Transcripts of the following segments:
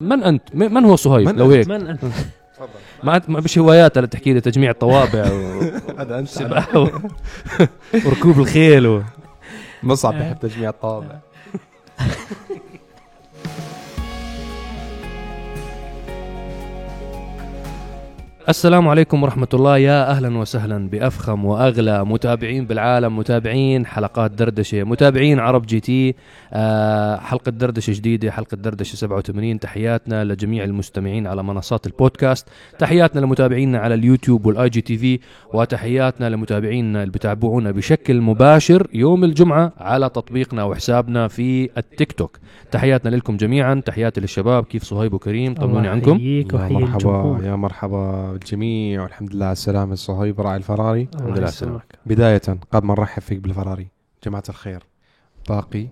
من أنت؟ من هو صهيب من لو هيك. من أنت؟ ما ما بش هوايات اللي تحكي لي تجميع الطوابع هذا أنت. وركوب الخيل و... مصعب بحب تجميع الطابع السلام عليكم ورحمة الله. يا أهلا وسهلا بأفخم وأغلى متابعين بالعالم متابعين حلقات دردشة متابعين عرب جي تي. آه حلقة دردشة جديدة حلقة دردشة 87 تحياتنا لجميع المستمعين على منصات البودكاست. تحياتنا لمتابعينا على اليوتيوب وال IGTV وتحياتنا لمتابعينا اللي بتابعونا بشكل مباشر يوم الجمعة على تطبيقنا وحسابنا في التيك توك. تحياتنا لكم جميعا. تحياتي للشباب. كيف صهيب وكريم؟ طمنوني الله عنكم. يحييك يا مرحبا يا مرحبا. بالجميع والحمد لله على السلامة. صهيب راعي الفراري. الله لله يسلمك. بداية قبل ما نرحب فيك بالفراري جماعة الخير باقي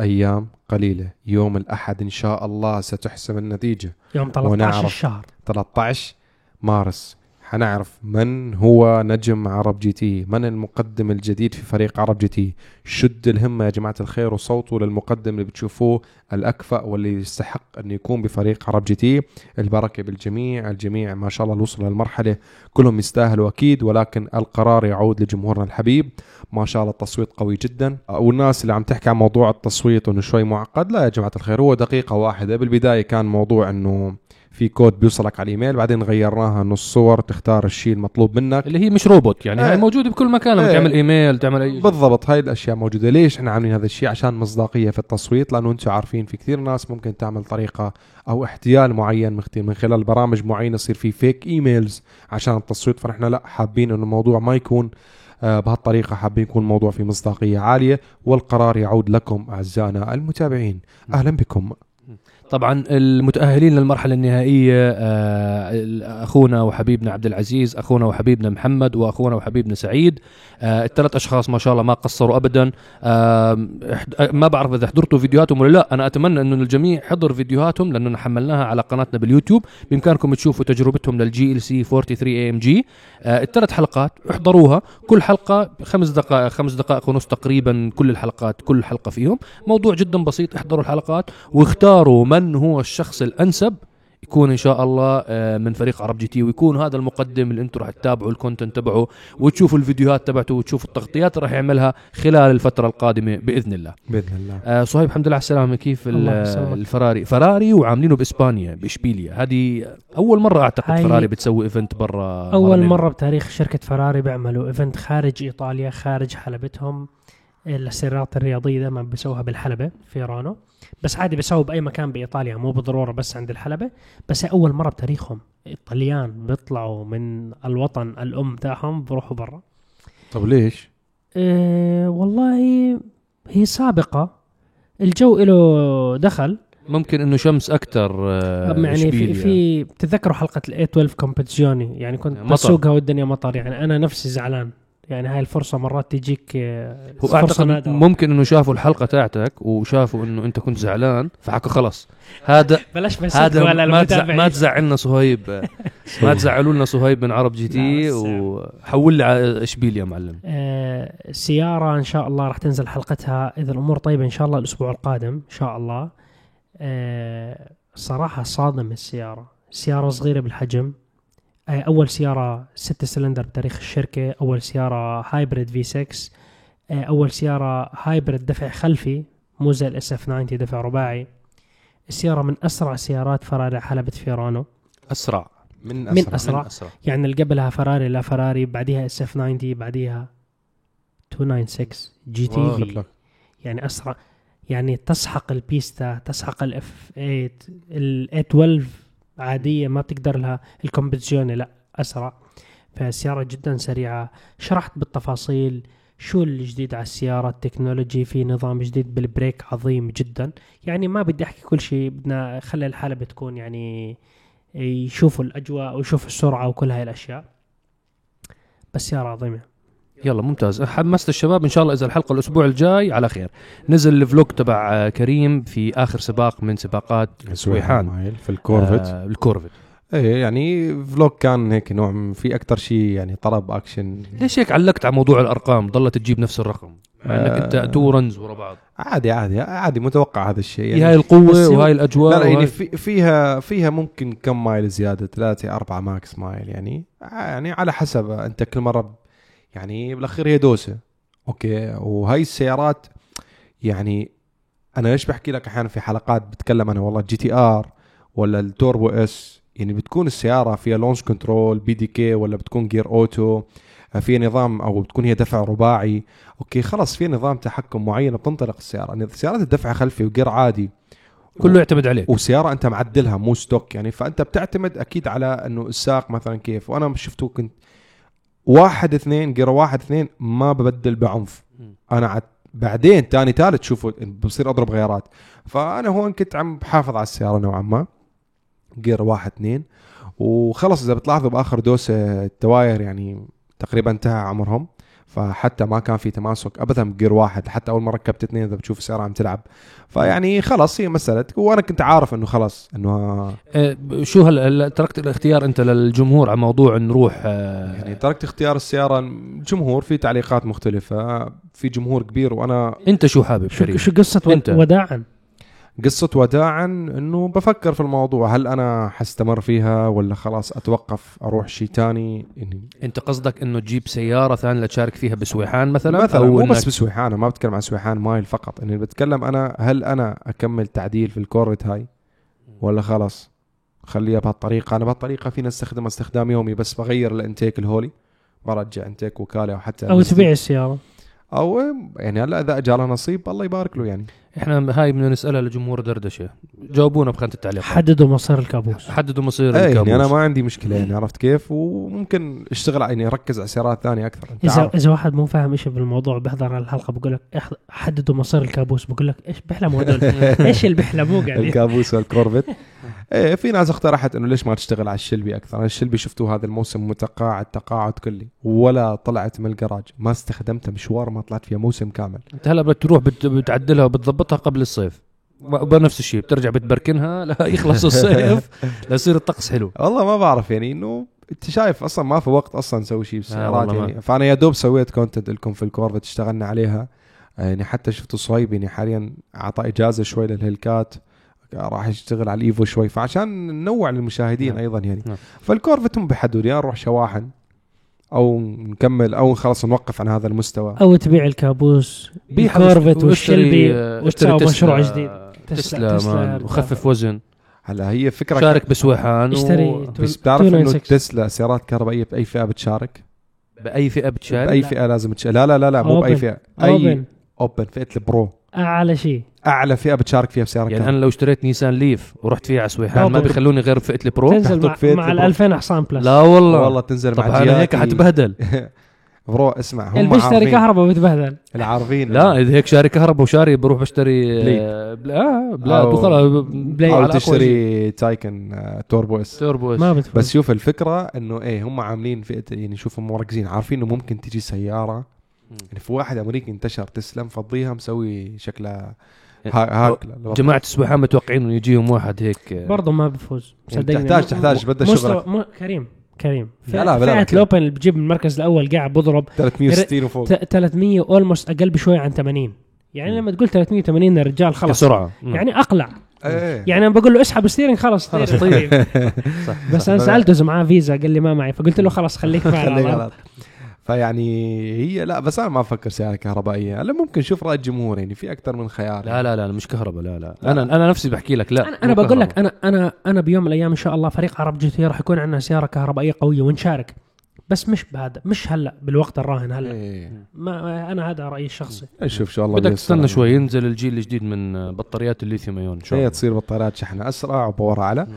أيام قليلة. يوم الأحد إن شاء الله ستحسم النتيجة. يوم 13 ونعرف. الشهر. 13 مارس. حنعرف من هو نجم عرب جي تي من المقدم الجديد في فريق عرب جي تي؟ شد الهمة يا جماعة الخير وصوتوا للمقدم اللي بتشوفوه الأكفأ واللي يستحق أن يكون بفريق عرب جي تي. البركة بالجميع الجميع ما شاء الله وصلوا للمرحلة كلهم يستاهلوا أكيد ولكن القرار يعود لجمهورنا الحبيب. ما شاء الله التصويت قوي جدا. والناس اللي عم تحكي عن موضوع التصويت وانه شوي معقد. لا يا جماعة الخير هو دقيقة واحدة. بالبداية كان موضوع إنه في كود بيوصلك على الإيميل بعدين غيرناها إنه الصور تختار الشيء المطلوب منك. اللي هي مش روبوت يعني إيه. هي موجودة بكل مكان لما إيه. تعمل إيميل تعمل أي شيء. بالضبط هاي الأشياء موجودة. ليش إحنا عاملين هذا الشيء؟ عشان مصداقية في التصويت لأنه أنتم عارفين في كثير ناس ممكن تعمل طريقة أو احتيال معين من خلال برامج معينة يصير في فيك ايميلز عشان التصويت. فنحن لا حابين إنه الموضوع ما يكون آه، بهالطريقة حابين يكون الموضوع في مصداقية عالية والقرار يعود لكم أعزائنا المتابعين. أهلا بكم. طبعا المتأهلين للمرحلة النهائية آه، أخونا وحبيبنا عبد العزيز أخونا وحبيبنا محمد وأخونا وحبيبنا سعيد. آه، الثلاث أشخاص ما شاء الله ما قصروا ابدا. آه، ما بعرف إذا حضرتوا فيديوهاتهم ولا لا. أنا أتمنى انه الجميع حضر فيديوهاتهم لأنه حملناها على قناتنا باليوتيوب. بإمكانكم تشوفوا تجربتهم لل GLC 43 AMG الثلاث حلقات احضروها. كل حلقة خمس دقائق خمس دقائق ونص تقريبا كل الحلقات كل حلقة فيهم. موضوع جدا بسيط احضروا الحلقات واختاروا من هو الشخص الأنسب؟ يكون إن شاء الله آه، من فريق عرب جي تي ويكون هذا المقدم اللي أنتم راح تتابعوا ال content تبعه وتشوفوا الفيديوهات تبعته وتشوفوا التغطيات اللي راح يعملها خلال الفترة القادمة بإذن الله. بإذن الله. آه صهيب الحمد لله على السلامة. كيف ال- الله يسلمك. الفراري؟ فراري وعاملينه بإسبانيا بإشبيليا. هذه أول مرة أعتقد هاي فراري بتسوي event برا أول برا مرة بتاريخ شركة فراري بيعملوا event خارج إيطاليا خارج حلبتهم السيارات الرياضية دائما بيسووها بالحلبة في مارانيلو بس عادي بيسووا بأي مكان بإيطاليا مو بالضرورة بس عند الحلبة. بس هي أول مرة بتاريخهم الطليان بيطلعوا من الوطن الأم تاعهم بروحوا برا. طب ليش؟ إيه والله هي سابقة. الجو له دخل. ممكن إنه شمس أكثر آه يعني في. في بتتذكروا حلقة ال 812 Competizione يعني كنت مطر. بسوقها والدنيا مطر. يعني أنا نفسي زعلان. يعني هاي الفرصة مرات تجيك آه، هو أعتقد ممكن إنه شافوا الحلقة تاعتك وشافوا إنه أنت كنت زعلان فحكوا خلص هذا بلاش بس هذا ولا ما تزع. ما تزعلنا صهيب. ما تزعلوا لنا صهيب من عرب جي تي وحول لي على اشبيليا يا معلم؟ آه، سيارة إن شاء الله راح تنزل حلقتها إذا الأمور طيبة إن شاء الله الأسبوع القادم إن شاء الله. آه، صراحة صادم السيارة. سيارة صغيرة بالحجم. آه، أول سيارة ستة سلندر بتاريخ الشركة أول سيارة hybrid V6 آه، أول سيارة hybrid دفع خلفي مو زي ال SF 90 دفع رباعي. السيارة من أسرع سيارات فراري حلبة فيورانو. أسرع. من من أسرع, أسرع. من أسرع. يعني اللي قبلها فراري لا فراري بعديها SF 90 بعديها 296 GTB. يعني أسرع. يعني تسحق ال Pista تسحق ال F 8 ال 812 عادية ما بتقدر لها. ال competition لا أسرع. فالسياره جدا سريعة. شرحت بالتفاصيل شو الجديد على السيارة. ال technology في نظام جديد بال brake عظيم جدا. يعني ما بدي أحكي كل شيء بدنا خلي الحلبة تكون يعني يشوفوا الأجواء ويشوفوا السرعة وكل هاي الأشياء. بس سيارة عظيمة. يلا ممتاز. حمست الشباب. إن شاء الله إذا الحلقة الأسبوع الجاي على خير. نزل ال vlog تبع آه، كريم في آخر سباق من سباقات سويحان. في الكورفت. آه الكورفت. إيه يعني vlog كان هيك نوع في أكثر شيء يعني طلب أكشن. ليش هيك علقت على موضوع الأرقام؟ ضلت تجيب نفس الرقم. مع إنك آه. أنت two runs ورا بعض. عادي عادي عادي متوقع هذا الشيء. هي هاي يعني القوه وهاي الأجواء لا لا يعني في فيها فيها ممكن كم mile زيادة؟ ثلاثة أربعة max mile يعني. يعني على حسب أنت كل مرة يعني بالأخير هي دوسة. okay؟ وهي السيارات يعني أنا ليش بحكي لك أحيانا في حلقات بتكلم أنا والله GTR ولا ال Turbo S يعني بتكون السيارة فيها launch control PDK ولا بتكون gear auto في نظام أو بتكون هي دفع رباعي. okay؟ خلص في نظام تحكم معين بتنطلق السيارة. يعني سيارات الدفع خلفي و gear عادي. كله يعتمد عليك. وسيارة أنت معدلها مو stock يعني. فأنت بتعتمد أكيد على إنه السواق مثلا كيف. وأنا شفته كنت واحد اثنين gear واحد اثنين ما ببدل بعنف. أنا عد بعدين تاني ثالث شوفوا بصير أضرب غيارات. فأنا هون كنت عم بحافظ على السيارة نوعا ما. gear واحد اثنين. وخلص إذا بتلاحظوا بآخر دوسة التواير يعني تقريبا انتهى عمرهم. فحتى ما كان في تماسك ابدا بجير واحد. حتى أول ما ركبت اثنين إذا بتشوف السياره عم تلعب. فيعني خلص هي مسألة. وأنا كنت عارف إنه خلص إنه آه، شو هلا هلا تركت الاختيار أنت للجمهور على موضوع نروح آه، يعني تركت اختيار السيارة. الجمهور في تعليقات مختلفة. في جمهور كبير وأنا أنت شو حابب شو شو قصة وداعا؟ قصة وداعا إنه بفكر في الموضوع. هل أنا حستمر فيها ولا خلاص أتوقف أروح شيء تاني؟ يعني أنت قصدك إنه تجيب سيارة ثانية لتشارك فيها بسويحان مثلا؟ مثلا مو إنك بس بسويحان أنا ما بتكلم عن سويحان مايل فقط. إني بتكلم أنا هل أنا أكمل تعديل في الكورت هاي ولا خلاص؟ خليها بهالطريقة. أنا بهالطريقة فينا استخدمها استخدام يومي بس بغير الإنتيك الهولي. برجع إنتيك وكالة أو حتى أو تبيع السيارة. أو يعني هلا إذا اجى لها نصيب الله يبارك له يعني. إحنا هاي بدنا نسألها لجمهور دردشة. جاوبونا بخانة التعليقات. حددوا مصير الكابوس. حددوا مصير إيه الكابوس. يعني أنا ما عندي مشكلة يعني عرفت كيف؟ وممكن أشتغل على اني أركز على سيارات ثانية أكثر. اذا عارف. إذا واحد مو فاهم إيش بالموضوع بيحضر الحلقة بقول لك حددوا مصير الكابوس. بقول لك إيش بيحلموا هدول إيش اللي بيحلموا قاعدين الكابوس والكورفت. إيه في ناس اقترحت إنه ليش ما تشتغل على الشلبي أكثر؟ أنا الشلبي شفته هذا الموسم متقاعد تقاعد كلي. ولا طلعت من الجراج ما استخدمته مشوار ما طلعت فيها موسم كامل. أنت هلا بتروح بت- بتعدلها وبتضبطها قبل الصيف. بنفس الشيء بترجع بتبركنها لا يخلص الصيف ليصير الطقس حلو. والله ما بعرف يعني إنه أنت شايف أصلا ما في وقت أصلا نسوي شيء بالسيارات. يعني. فأنا يا دوب سويت content لكم في الكورفت اشتغلنا عليها. يعني حتى شفت صهيب يعني حاليا أعطى إجازة شوي لل Hellcat راح يشتغل على ال Evo شوي. فعشان ننوع للمشاهدين نعم. أيضا يعني. نعم. فالكورفت هم بحدود يا نروح شواحن. أو نكمل أو خلاص نوقف عن هذا المستوى أو تبيع الكابوس واشتري- والشلبي تسلا- مشروع جديد تسلا, تسلا وخفف وزن هلا هي فكرة شارك بسويحان اشتري و... بس بتعرف إنه 296. تسلا سيارات كهربائية بأي فئة بتشارك؟ بأي فئة بتشارك بأي لا. فئة لازم تشارك لا لا لا لا مو بأي open. فئة أي open فئة ال pro أعلى شيء أعلى فئة بتشارك فيها بسياره يعني. أنا لو اشتريت نيسان Leaf ورحت فيها على سويحان ما. بيخلوني غير فئة ال pro تنزل مع, مع ال ال pro. 2000 حصان plus لا والله والله تنزل طب مع أنا هيك. حتبهدل bro اسمع هم اللي بيشتري كهرباء بيتبهدل العارفين لا إذا هيك شاري كهرباء وشاري بروح بشتري Plaid. آه، بلا آه Plaid أو- وخلاص Plaid. أو. تشتري Taycan آه، Turbo S Turbo ما بتفوز بس شوف الفكرة إنه إيه هم عاملين فئة يعني شوف هم مركزين عارفين إنه ممكن تجي سيارة يعني في واحد أمريكي انتشر تسلا مفضيها مسوي شكلها ها- هاك جماعة السويحان متوقعين إنه يجيهم واحد هيك. برضه ما بفوز. يعني صدقني تحتاج م- تحتاج م- بدها مستوى- شغلك. م- كريم كريم. لا لا، فئة. ال open اللي بتجيب من المركز الأول قاعد بضرب 360 وفوق. ت- 300 almost أقل بشوي عن 80 يعني مم. لما تقول 380 الرجال خلص كسرعة. مم. يعني أقلع. إيه. يعني أنا بقول له اسحب steering خلص خلص. طيب. صح بس أنا سألته إذا معاه فيزا قال لي ما معي. فقلت له خلاص خليك معي فيعني هي لا بس أنا ما أفكر سيارة كهربائية. هلا ممكن شوف رأي الجمهور يعني في أكثر من خيار لا لا لا مش كهرباء لا لا. أنا أنا نفسي بحكي لك لا أنا مو بقول لك. أنا أنا أنا بيوم من الأيام إن شاء الله فريق عرب GT راح يكون عندنا سيارة كهربائية قوية ونشارك. بس مش بهذا مش هلا بالوقت الراهن هلا. إيه. ما أنا هذا رأيي الشخصي. نشوف شو الله بدك تستنى يعني. شوي ينزل الجيل الجديد من بطاريات الليثيوم أيون شاء هي الله. تصير بطاريات شحن أسرع و power أعلى. مم.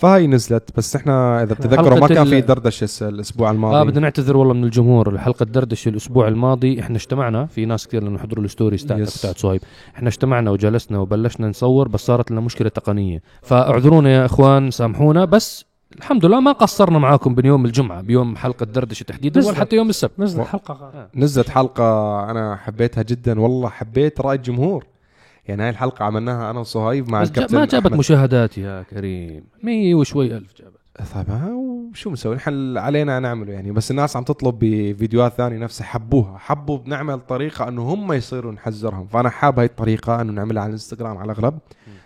فهي نزلت بس إحنا إذا بتتذكروا ما كان في دردشة الأسبوع آه الماضي بدنا نعتذر والله من الجمهور. الحلقة دردشة الأسبوع الماضي إحنا اجتمعنا. في ناس كثير لأنه حضروا ال stories Yes. بتاعت صهيب. إحنا اجتمعنا وجلسنا وبلشنا نصور بس صارت لنا مشكلة تقنية. فاعذرونا يا إخوان سامحونا. بس الحمد لله ما قصرنا معاكم بيوم الجمعة بيوم حلقة دردشة تحديدا ولا نزلت. حتى يوم السبت. نزل و- حلقة. نزلت حلقة أنا حبيتها جدا والله حبيت رأي الجمهور. يعني هاي الحلقة عملناها أنا وصهيب مع الكابتن ما جابت أحمد. مشاهدات يا كريم. مية وشوي ألف جابت. طيب ها وشو بنسوي؟ نحن علينا نعمله يعني. بس الناس عم تطلب بفيديوهات ثانية نفسها حبوها. حبوا بنعمل طريقة إنه هم يصيروا نحذرهم. فأنا حاب هاي الطريقة إنه نعملها على الإنستغرام على الأغلب.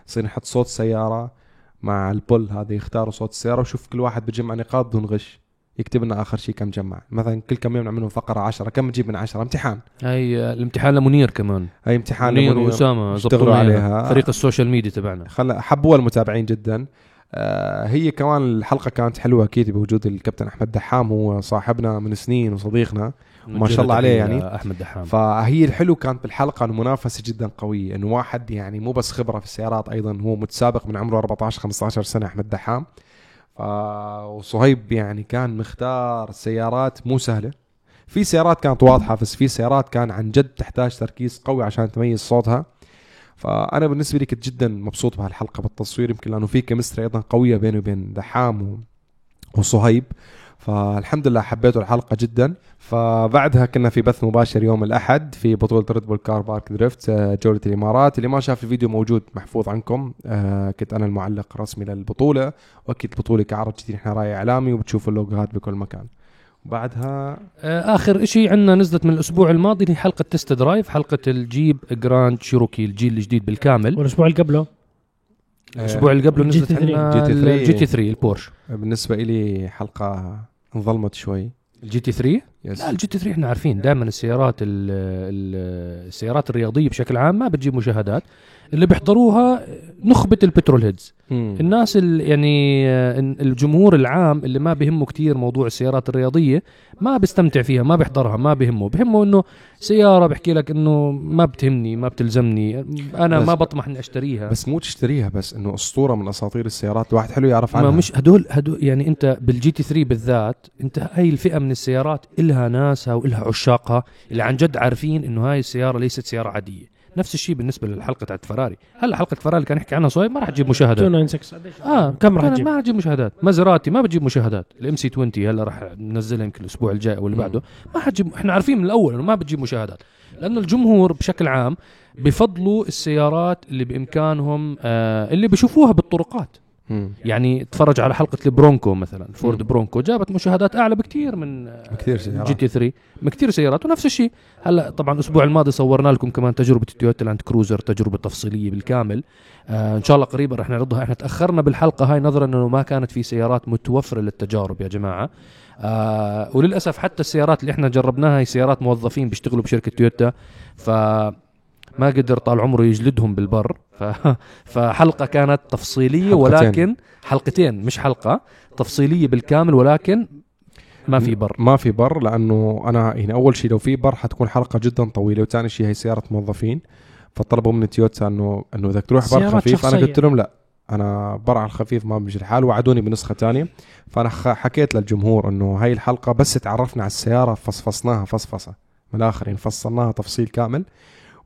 نصير نحط صوت سيارة مع ال poll هذا يختاروا صوت السيارة وشوف كل واحد بجمع نقاط بدون غش. يكتب لنا آخر شيء كم جمع. مثلا كل كم يوم نعمل فقرة 10 كم نجيب من 10 امتحان. هي آه، الامتحان لمنير كمان. هاي امتحان منير لمنير. وأسامة اشتغلوا عليها. فريق ال social media تبعنا. خل حبوها المتابعين جدا. آه هي كمان الحلقة كانت حلوة أكيد بوجود الكابتن أحمد دحام. هو صاحبنا من سنين وصديقنا. وما شاء الله عليه يعني. أحمد دحام. فهي الحلو كانت بالحلقة إنه منافسه جدا قوية. إنه واحد يعني مو بس خبرة في السيارات أيضا هو متسابق من عمره 14 15 سنة أحمد دحام. وصهيب يعني كان مختار سيارات مو سهلة في سيارات كانت واضحة بس في سيارات كان عن جد تحتاج تركيز قوي عشان تميز صوتها فأنا بالنسبة لي كنت جدا مبسوط بهالحلقة بالتصوير يمكن لأنه في chemistry أيضا قوية بيني وبين دحام. وصهيب فالحمد لله حبيته الحلقة جدا. فبعدها كنا في بث مباشر يوم الأحد في بطولة Red Bull Car Park Drift جولة الإمارات. اللي ما شاف الفيديو موجود محفوظ عنكم. آه، كنت أنا المعلق الرسمي للبطولة وأكيد البطوله كعرض جديد. إحنا راعي إعلامي وبتشوفوا اللوجوهات بكل مكان. وبعدها آه، آخر شيء عندنا نزلت من الأسبوع الماضي هي حلقة test drive حلقة الجيب جراند شيروكي الجيل الجديد بالكامل. والأسبوع اللي قبله. الأسبوع اللي قبله نزلت. عندنا GT three. ال GT 3 البورش. بالنسبة لي حلقة انظلمت شوي. ال GT 3 yes لا ال GT 3 إحنا عارفين دائما السيارات ال ال السيارات الرياضية بشكل عام ما بتجيب مشاهدات. اللي بيحضروها نخبة ال petrol heads. الناس ال يعني آه، الجمهور العام اللي ما بهمه كتير موضوع السيارات الرياضية ما بيستمتع فيها ما بيحضرها ما بهمه بهمه إنه سيارة بحكي لك إنه ما بتهمني ما بتلزمني. أنا ما بطمح إني أشتريها. بس مو تشتريها بس إنه أسطورة من أساطير السيارات. الواحد حلو يعرف ما عنها. مش هدول هدول يعني أنت بالجي تي 3 بالذات أنت هاي الفئة من السيارات إلها ناسها وإلها عشاقها. اللي عن جد عارفين إنه هاي السيارة ليست سيارة عادية. نفس الشيء بالنسبة للحلقة تاعت فراري. هلا حلقة فراري اللي كان يحكي عنها صهيب ما راح تجيب مشاهدات. 296 قديش؟ آه كم راح تجيب؟ ما راح تجيب مشاهدات. مازراتي ما بتجيب مشاهدات. ال MC 20 هلا راح ننزلها يمكن الأسبوع الجاي أو اللي. بعده. ما حتجيب إحنا عارفين من الأول إنه ما بتجيب مشاهدات. لأنه الجمهور بشكل عام بفضلوا السيارات اللي بإمكانهم آه اللي بيشوفوها بالطرقات. مم. يعني تفرج على حلقة البرونكو مثلا فورد مم. برونكو جابت مشاهدات أعلى بكثير من آه، بكثير سيارات. GT 3 من كثير سيارات ونفس الشيء هلا طبعا الأسبوع الماضي صورنا لكم كمان تجربة التويوتا لاند كروزر تجربة تفصيلية بالكامل آه إن شاء الله قريبا رح نعرضها إحنا تأخرنا بالحلقة هاي نظرا إنه ما كانت في سيارات متوفرة للتجارب يا جماعة آه وللأسف حتى السيارات اللي إحنا جربناها هي سيارات موظفين بيشتغلوا بشركة تويوتا ف ما قدر طال عمره يجلدهم بالبر ف... فحلقة كانت تفصيلية حلقتين. ولكن حلقتين مش حلقة تفصيلية بالكامل ولكن ما في بر. ما في بر لأنه أنا يعني أول شيء لو في بر حتكون حلقة جدا طويلة وثاني شيء هي سيارة موظفين. فطلبوا من تويوتا انه إنه إذا تروح بر خفيف أنا شخصية. قلت لهم لا أنا بر على الخفيف ما بيجي الحال وعدوني بنسخة ثانية. فأنا خ- حكيت للجمهور إنه هاي الحلقة بس تعرفنا على السيارة فصفصناها فصفصة. من الآخر يعني فصلناها تفصيل كامل.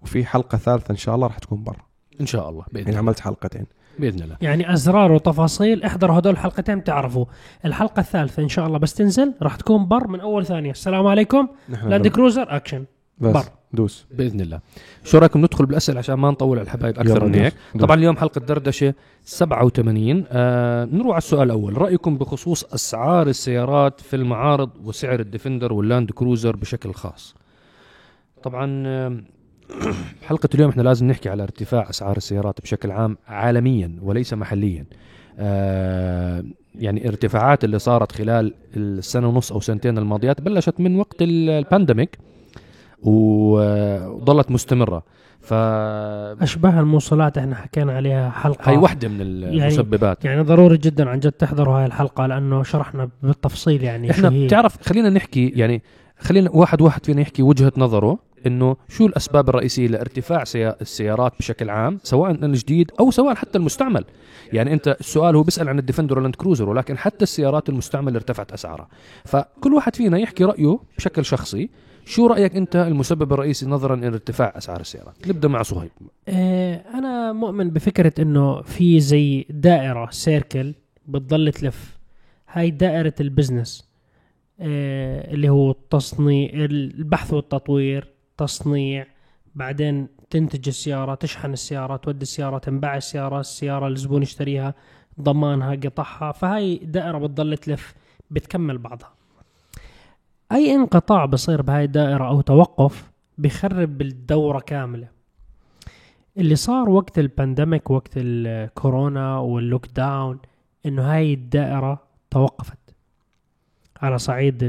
وفي حلقة ثالثة إن شاء الله راح تكون بر. إن شاء الله بإذن يعني الله. عملت حلقتين. بإذن الله. يعني اسرار وتفاصيل احضروا هدول الحلقتين تعرفوا. الحلقة الثالثة إن شاء الله بس تنزل راح تكون بر من أول ثانية. السلام عليكم. لاند كروزر اكشن بس بر. دوس. بإذن الله. شو رأيكم ندخل بالأسئلة عشان ما نطول على الحبايب أكثر من. هيك. طبعا اليوم حلقة دردشة 87 آه نروح على السؤال الأول. رأيكم بخصوص أسعار السيارات في المعارض وسعر الديفندر واللاند كروزر بشكل خاص؟ طبعا حلقة اليوم إحنا لازم نحكي على ارتفاع أسعار السيارات بشكل عام عالميا وليس محليا. آه يعني ارتفاعات اللي صارت خلال السنة ونص أو سنتين الماضيات بلشت من وقت ال- البانديميك وظلت مستمرة. ف أشباه الموصلات إحنا حكينا عليها حلقة هاي واحدة من المسببات. يعني ضروري جدا عن جد تحضروا هاي الحلقة لأنه شرحنا بالتفصيل يعني إحنا هي بتعرف خلينا نحكي يعني خلينا واحد واحد فينا يحكي وجهة نظره. إنه شو الأسباب الرئيسية لارتفاع سيا- السيارات بشكل عام سواء الجديد أو سواء حتى المستعمل؟ يعني أنت السؤال هو بيسأل عن الديفندر واللاند كروزر ولكن حتى السيارات المستعملة ارتفعت أسعارها. فكل واحد فينا يحكي رأيه بشكل شخصي. شو رأيك أنت المسبب الرئيسي نظرا إلى ارتفاع أسعار السيارات؟ نبدأ مع صهيب آه، أنا مؤمن بفكرة إنه في زي دائرة circle بتضل تلف. هاي دائرة البزنس آه، اللي هو التصنيع البحث والتطوير. تصنيع بعدين تنتج السيارة تشحن السيارة تودي السيارة تنباع السيارة السيارة الزبون يشتريها ضمانها قطعها فهاي دائرة بتضل تلف بتكمل بعضها. أي انقطاع بصير بهاي الدائرة أو توقف بخرب الدورة كاملة. اللي صار وقت ال pandemic وقت الكورونا وال lockdown إنه هاي الدائرة توقفت. على صعيد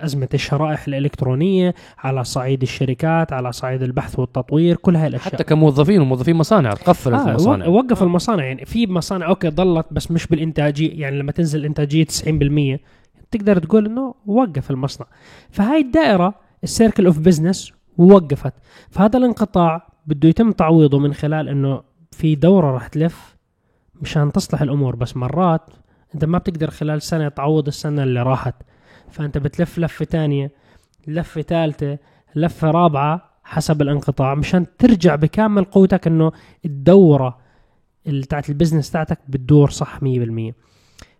أزمة الشرائح الإلكترونية على صعيد الشركات على صعيد البحث والتطوير كل هاي الأشياء. حتى كموظفين وموظفين مصانع تقفلت آه المصانع. وقف المصانع يعني في مصانع okay ضلت بس مش بالإنتاجية يعني لما تنزل الانتاجيه 90% تقدر تقول إنه وقف المصنع. فهاي الدائرة ال circle of business وقفت فهذا الانقطاع بده يتم تعويضه من خلال إنه في دورة راح تلف مشان تصلح الأمور. بس مرات أنت ما بتقدر خلال سنة تعوض السنة اللي راحت. فأنت بتلف لفة تانية لفة ثالثه لفة رابعة حسب الانقطاع مشان ترجع بكامل قوتك إنه الدورة اللي تاعت ال business تاعتك بتدور صح 100%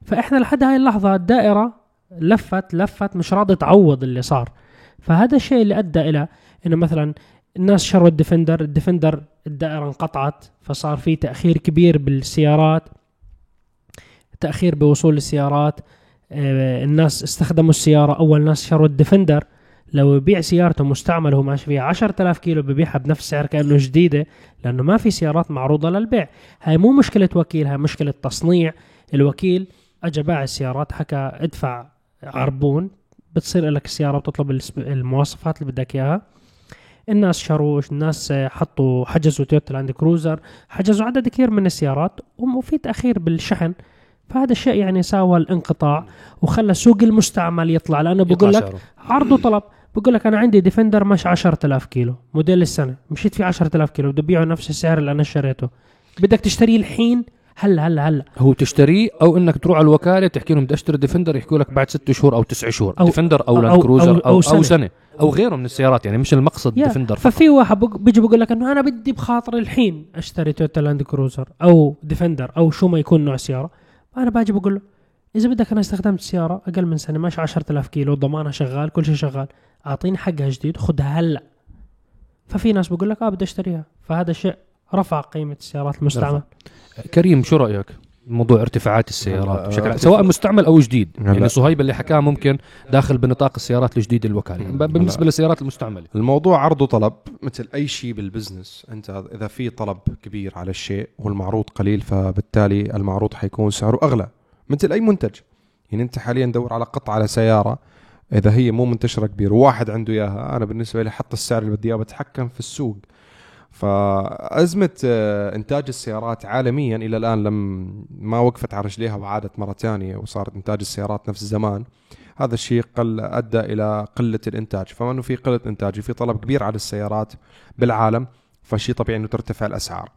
فإحنا لحد هاي اللحظة الدائرة لفت لفت مش راضي تعوض اللي صار. فهذا الشيء اللي أدى إلى إنه مثلا الناس شروا الديفندر الديفندر الدائرة انقطعت فصار في تأخير كبير بالسيارات تأخير بوصول السيارات الناس استخدموا السيارة. أول ناس شروا الديفندر. لو يبيع سيارته مستعمله وماشي فيها 10000 كيلو ببيعها بنفس سعر كأنه جديدة لأنه ما في سيارات معروضة للبيع. هاي مو مشكلة وكيل هاي مشكلة تصنيع. الوكيل اجى باع السيارات حكى ادفع عربون بتصير لك السياره بتطلب المواصفات اللي بدك إياها. الناس شروا الناس آه، حطوا حجزوا تويوتا لاند كروزر حجزوا عدد كثير من السيارات وفي تأخير بالشحن. فهذا الشيء يعني ساوى الانقطاع وخلى سوق المستعمل يطلع. لأنه بقول لك. عرض وطلب. بقول لك أنا عندي ديفندر مش 10000 كيلو موديل السنة. مشيت فيه 10000 كيلو بدي أبيعه نفس السعر اللي أنا اشتريته. بدك تشتريه الحين؟ هلا هلا هلا. هو تشتريه أو إنك تروح على الوكالة تحكي لهم بدي أشتري ديفندر يحكوا لك بعد ست شهور أو تسع شهور. أو- ديفندر أو أو- لاند أو- كروزر أو, أو أو, سنة. أو سنة. أو غيره من السيارات يعني مش المقصد يا، ديفندر فقط. ففي واحد بيجي بقول لك إنه أنا بدي بخاطر الحين أشتري تويوتا لاند كروزر أو ديفندر أو شو ما يكون نوع سيارة. أنا باجي بقول له إذا بدك أنا استخدمت سيارة أقل من سنة ماشي 10000 كيلو ضمانها شغال كل شيء شغال أعطيني حقها جديد خذها هلأ. ففي ناس بقول لك آه بدي أشتريها. فهذا الشيء رفع قيمة السيارات المستعملة. كريم شو رأيك؟ موضوع ارتفاعات السيارات بشكل عام سواء مستعمل أو جديد. يعني صهيب اللي حكاه ممكن داخل بنطاق السيارات الجديده الوكاله ب- بالنسبة للسيارات المستعملة. الموضوع عرض وطلب مثل أي شيء بالبزنس أنت إذا في طلب كبير على الشيء والمعروض قليل فبالتالي المعروض حيكون سعره أغلى مثل أي منتج. يعني أنت حاليا دور على قطعة على سيارة إذا هي مو منتشرة كبير وواحد عنده إياها أنا بالنسبة لي حط السعر اللي بدي إياه بتحكم في السوق. فأزمة آه، إنتاج السيارات عالميا إلى الآن لم ما وقفت على رجليها وعادت مرة ثانية وصارت إنتاج السيارات نفس زمان هذا الشيء قل أدى إلى قلة الإنتاج. فما أنه في قلة إنتاج في طلب كبير على السيارات بالعالم فشيء طبيعي أنه ترتفع الأسعار.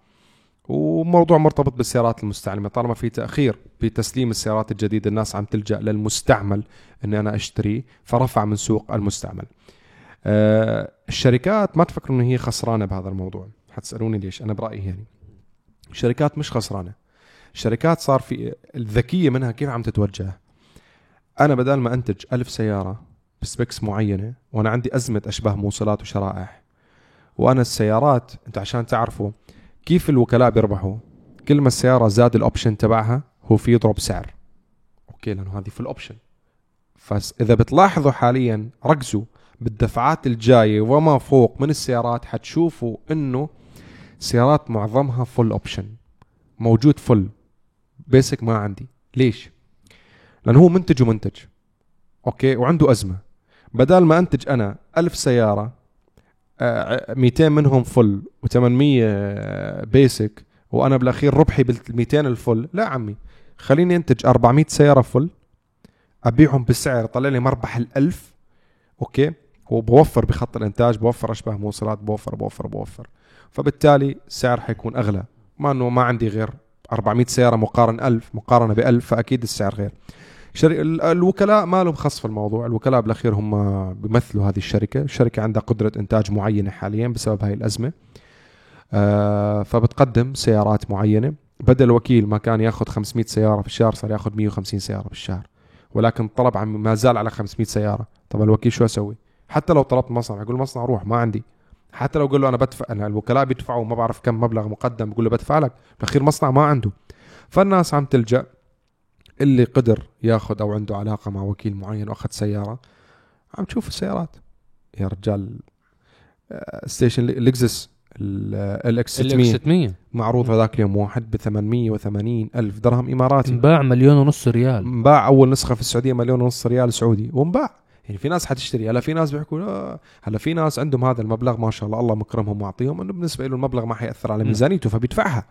وموضوع مرتبط بالسيارات المستعملة طالما في تأخير بتسليم السيارات الجديدة الناس عم تلجأ للمستعمل أني أنا أشتريه فرفع من سوق المستعمل. الشركات ما تفكروا ان هي خسرانة بهذا الموضوع. حتسألوني ليش؟ أنا برأيي يعني. الشركات مش خسرانة. الشركات صار في الذكية منها كيف عم تتوجه. أنا بدل ما أنتج ألف سيارة بسبيكس معينة وأنا عندي أزمة أشباه موصلات وشرائح وأنا السيارات أنت عشان تعرفوا كيف الوكلاء بيربحوا كل ما السيارة زاد ال option تبعها هو في يضرب سعر. okay لأنه هذه في ال option فإذا بتلاحظوا حاليا ركزوا. بالدفعات الجاية وما فوق من السيارات حتشوفوا إنه سيارات معظمها full option موجود full basic ما عندي. ليش؟ لأنه هو منتج ومنتج. okay؟ وعنده أزمة. بدل ما أنتج أنا ألف سيارة آه، 200 منهم full و800 basic وأنا بالأخير ربحي بال 200 ال full لا عمي. خليني أنتج 400 سيارة full أبيعهم بسعر طلع لي مربح الألف. okay؟ وبوفر بخط الإنتاج بوفر أشباه موصلات بوفر بوفر بوفر. فبالتالي السعر حيكون أغلى. ما إنه ما عندي غير 400 سيارة مقارن 1000 مقارنة ب 1000 فأكيد السعر غير. شر... ال- الوكلاء ما لهم خص في الموضوع. الوكلاء بالأخير هم بيمثلوا هذه الشركة. الشركة عندها قدرة إنتاج معينة حاليا بسبب هاي الأزمة. آه فبتقدم سيارات معينة. بدل وكيل ما كان يأخذ 500 سيارة في الشهر صار يأخذ 150 سيارة بالشهر ولكن الطلب ما زال على 500 سيارة. طب الوكيل شو أسوي؟ حتى لو طلبت مصنع يقول مصنع روح ما عندي. حتى لو قال له أنا بدفع أنا الوكلاء بيدفعوا ما بعرف كم مبلغ مقدم بقول له بدفع لك. بالاخير مصنع ما عنده. فالناس عم تلجأ. اللي قدر ياخذ أو عنده علاقة مع وكيل معين وأخذ سيارة عم تشوف السيارات. يا رجال آه، ستيشن لكزس LX 600 600 معروض هذاك اليوم واحد ب 880 ألف درهم إماراتي. انباع مليون ونص ريال. انباع أول نسخة في السعودية مليون ونص ريال سعودي وانباع يعني في ناس حتشتري هلا في ناس بيحكوا لا هلا في ناس عندهم هذا المبلغ ما شاء الله الله مكرمهم وأعطيهم إنه بالنسبة له المبلغ ما حيأثر على. ميزانيته فبيدفعها.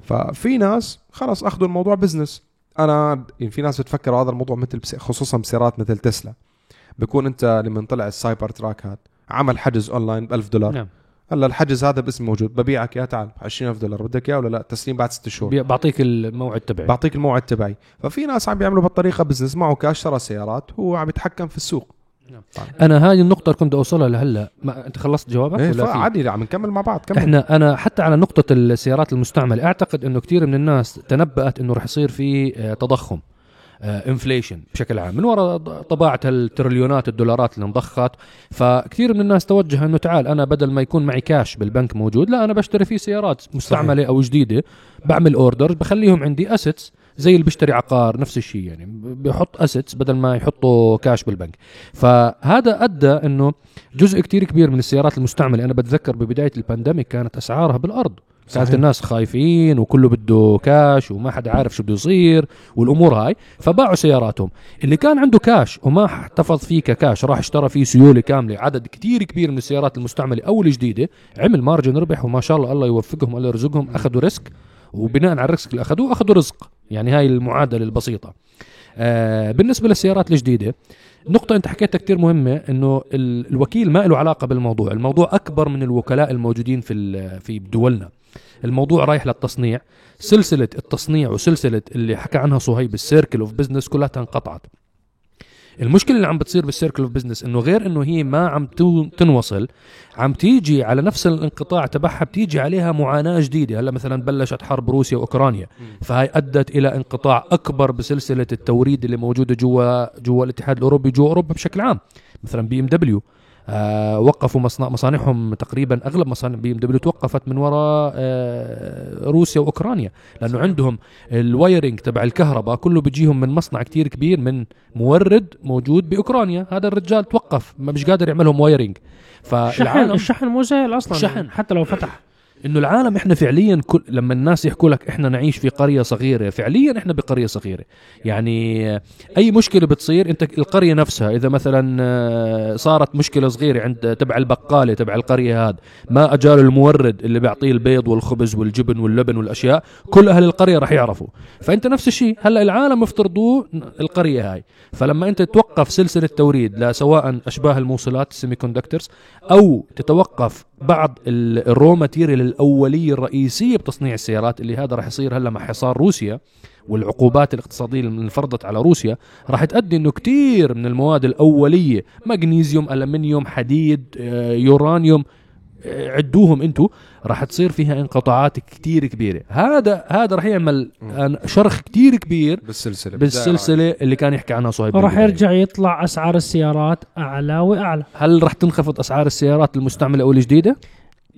ففي ناس خلص أخذوا الموضوع business أنا يعني في ناس بتفكر هذا الموضوع مثل خصوصا بسيارات مثل تسلا. بكون أنت لما طلع السايبر تراك هذا عمل حجز اونلاين ب 1000 دولار. نعم. هلا الحجز هذا باسم موجود ببيعك يا تعال ب 20000 دولار بدك إياه ولا لا؟ تسليم بعد ست شهور. بعطيك الموعد تبعي. بعطيك الموعد تبعي. ففي ناس عم بيعملوا بهالطريقة بزنس معه كاش شرى سيارات هو عم يتحكم في السوق. أنا هذه النقطة اللي كنت أوصلها لهلأ. ما أنت خلصت جوابك إيه ولا؟ عادي عم نكمل مع بعض كمل. إحنا أنا حتى على نقطة السيارات المستعملة أعتقد إنه كثير من الناس تنبأت إنه رح يصير في آه، تضخم. inflation بشكل عام. من وراء طباعة التريليونات الدولارات اللي انضخت فكثير من الناس توجه إنه تعال أنا بدل ما يكون معي كاش بالبنك موجود لا أنا بشتري فيه سيارات مستعملة أو جديدة بعمل order بخليهم عندي assets زي اللي بيشتري عقار نفس الشيء يعني. بيحط assets بدل ما يحطوا كاش بالبنك. فهذا أدى إنه جزء كتير كبير من السيارات المستعملة أنا بتذكر ببداية ال pandemic كانت أسعارها بالأرض. كانت. الناس خايفين وكله بده كاش وما حدا عارف شو بده يصير والأمور هاي فباعوا سياراتهم اللي كان عنده كاش وما احتفظ فيه ككاش راح اشترى فيه سيولة كاملة عدد كتير كبير من السيارات المستعملة أو الجديدة عمل margin ربح وما شاء الله الله يوفقهم الله يرزقهم أخذوا risk وبناء على ال risk اللي أخذوه أخذوا رزق يعني هاي المعادلة البسيطة آه بالنسبة للسيارات الجديدة نقطة أنت حكيتها كتير مهمة إنه ال- الوكيل ما له علاقة بالموضوع، الموضوع أكبر من الوكلاء الموجودين في في دولنا. الموضوع رايح للتصنيع، سلسلة التصنيع وسلسلة اللي حكى عنها صهيب ال circle of business كلها انقطعت. المشكلة اللي عم بتصير بال circle of business إنه غير إنه هي ما عم تنوصل عم تيجي على نفس الانقطاع تبعها بتيجي عليها معاناة جديدة. هلأ مثلا بلشت حرب روسيا وأوكرانيا. فهي أدت إلى انقطاع أكبر بسلسلة التوريد اللي موجودة جوا جوا الاتحاد الأوروبي جوا أوروبا بشكل عام. مثلا بي إم دبليو. آه وقفوا مصنع مصانعهم تقريبا أغلب مصانع بي ام دبليو توقفت من وراء آه روسيا وأوكرانيا لأنه عندهم ال wiring تبع الكهرباء كله بيجيهم من مصنع كتير كبير من مورد موجود بأوكرانيا. هذا الرجال توقف ما مش قادر يعملهم wiring الشحن فالعالم الشحن مو زي أصلا الشحن. حتى لو فتح. إنه العالم إحنا فعليا كل لما الناس يحكوا لك إحنا نعيش في قرية صغيرة فعليا إحنا بقرية صغيرة. يعني أي مشكلة بتصير أنت القرية نفسها إذا مثلا آه، صارت مشكلة صغيرة عند تبع البقالة تبع القرية هذا ما أجار المورد اللي بيعطيه البيض والخبز والجبن واللبن والأشياء كل أهل القرية راح يعرفوا. فأنت نفس الشيء هلأ العالم افترضوه القرية هاي. فلما أنت توقف سلسلة توريد لسواء أشباه الموصلات ال semiconductors أو تتوقف بعض ال- ال raw material الأولية الرئيسية بتصنيع السيارات اللي هذا راح يصير هلا مع حصار روسيا والعقوبات الاقتصادية اللي انفرضت على روسيا راح تؤدي إنه كثير من المواد الأولية مغنيسيوم ألمنيوم حديد آه، يورانيوم عدوهم أنتم راح تصير فيها انقطاعات كتير كبيرة. هذا هذا راح يعمل شرخ كتير كبير بالسلسلة. بالسلسلة اللي كان يحكي عنها صهيب وراح بالبداية. يرجع يطلع أسعار السيارات أعلى وأعلى. هل راح تنخفض أسعار السيارات المستعمله أو الجديدة؟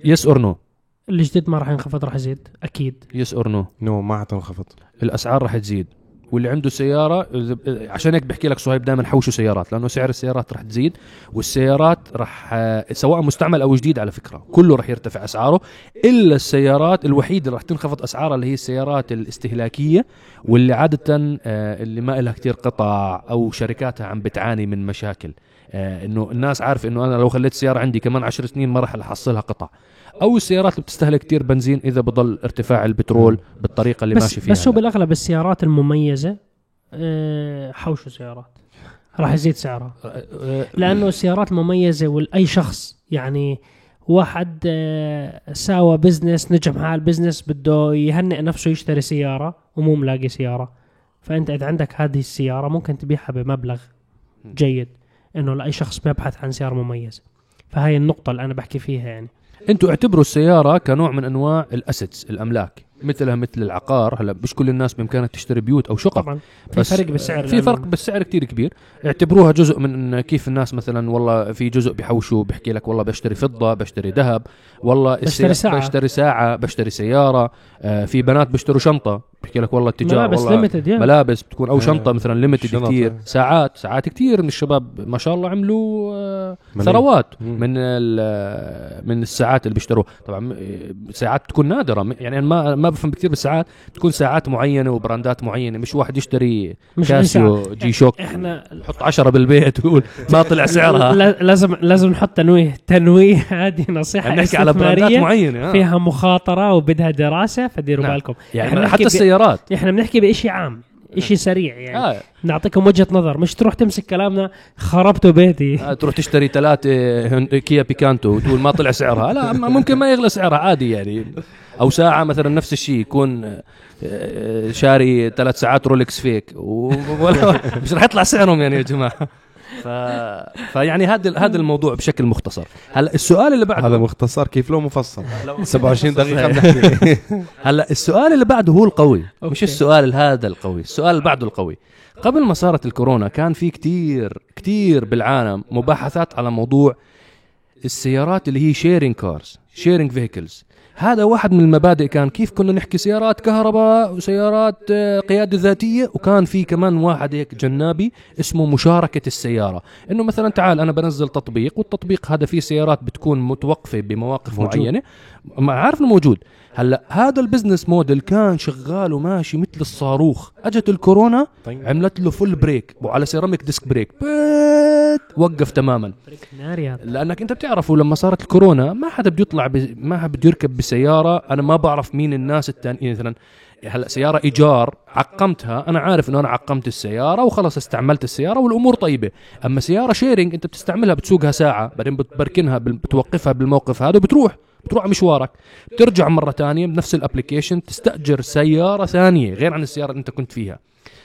yes or no الجديد ما راح ينخفض راح يزيد أكيد. yes or no no ما حتنخفض الأسعار راح تزيد. واللي عنده سيارة عشان هيك بحكي لك صهيب دائما حوشوا سيارات لأنه سعر السيارات راح تزيد والسيارات آه، سواء مستعمل أو جديد على فكرة كله راح يرتفع أسعاره إلا السيارات الوحيدة اللي راح تنخفض أسعارها اللي هي السيارات الاستهلاكية واللي عادة آه، اللي ما لها كتير قطع أو شركاتها عم بتعاني من مشاكل آه، إنه الناس عارفه إنه أنا لو خليت السياره عندي كمان عشر سنين ما راح أحصلها قطع. أو السيارات اللي بتستهلك كتير بنزين إذا بضل ارتفاع البترول بالطريقة اللي ماشي بس فيها بس هو. بالأغلب السيارات المميزة آه، حوشوا سيارات. راح يزيد سعرها. آه، لأنه السيارات المميزة والأي شخص يعني واحد آه، ساوى business نجح مع ال business بده يهنئ نفسه يشتري سيارة ومو ملاقي سيارة. فأنت إذا عندك هذه السيارة ممكن تبيعها بمبلغ جيد إنه لأي شخص بيبحث عن سيارة مميزة. فهي النقطة اللي أنا بحكي فيها يعني. أنتوا اعتبروا السيارة كنوع من أنواع ال assets الأملاك. مثلها مثل العقار هلا مش كل الناس بإمكانها تشتري بيوت أو شقق. طبعا. في فرق بالسعر في فرق بالسعر كتير كبير. اعتبروها جزء من كيف الناس مثلا والله في جزء بحوشوا بحكي لك والله بشتري فضة بشتري ذهب. والله بشتري ساعة. بشتري ساعة بشتري سيارة. آه في بنات بيشتروا شنطة. بحكي لك والله التجار ملابس والله limited يا ملابس بتكون أو آه. شنطة مثلا limited كثير. ساعات ساعات كثير من الشباب ما شاء الله عملوا آه،. ثروات. من ال- من الساعات اللي بيشتروها طبعا ساعات تكون نادرة يعني أنا ما ما بفهم كثير بالساعات تكون ساعات معينة و brandات معينة مش واحد يشتري مش. كاسيو جي شوك إحنا يحط عشرة بالبيت ويقول ما طلع سعرها لا- لازم لازم نحط تنويه تنويه هذه نصيحة نحكي على brandات معينة آه. فيها مخاطرة وبدها دراسة فديروا نعم. بالكم يعني حتى ب- السيارات إحنا بنحكي بشيء عام شيء سريع يعني. آه. نعطيكم وجهة نظر مش تروح تمسك كلامنا خربتوا بيتي. آه، تروح تشتري ثلاثة هن- كيا بيكانتو وتقول ما طلع سعرها. لا ممكن ما يغلى سعرها عادي يعني. أو ساعة مثلا نفس الشيء يكون آه، آه، شاري ثلاث ساعات رولكس فيك ولا مش راح يطلع سعرهم يعني يا جماعة. ف... فيعني هذا هذا الموضوع بشكل مختصر. هلا السؤال اللي بعده هذا مختصر كيف لو مفصل؟ 27 دقيقة بنحكي هلا السؤال اللي بعده هو القوي مش أوكي. السؤال هذا القوي السؤال اللي بعده القوي. قبل ما صارت الكورونا كان في كتير كتير بالعالم مباحثات على موضوع السيارات اللي هي sharing cars sharing vehicles هذا واحد من المبادئ كان كيف كنا نحكي سيارات كهرباء وسيارات آه، قيادة ذاتية وكان في كمان واحد هيك جنابي اسمه مشاركة السيارة. إنه مثلا تعال أنا بنزل تطبيق والتطبيق هذا فيه سيارات بتكون متوقفة بمواقف موجود. معينة. ما عارف إنه موجود. هلأ هذا ال business model كان شغال وماشي مثل الصاروخ. أجت الكورونا عملت له full brake وعلى ceramic disc brake بيت وقف تماما. لأنك أنت بتعرفوا لما صارت الكورونا ما حدا بده يطلع ب... ما حدا بده يركب بسيارة. أنا ما بعرف مين الناس الثانيين مثلا. هلأ سيارة إيجار عقمتها. أنا عارف إنه أنا عقمت السيارة وخلص استعملت السيارة والأمور طيبة. أما سيارة sharing أنت بتستعملها بتسوقها ساعة بعدين بتباركنها بتوقفها بالموقف هذا وبتروح بتروح على مشوارك. بترجع مرة ثانية بنفس ال application تستأجر سيارة ثانية غير عن السيارة اللي أنت كنت فيها.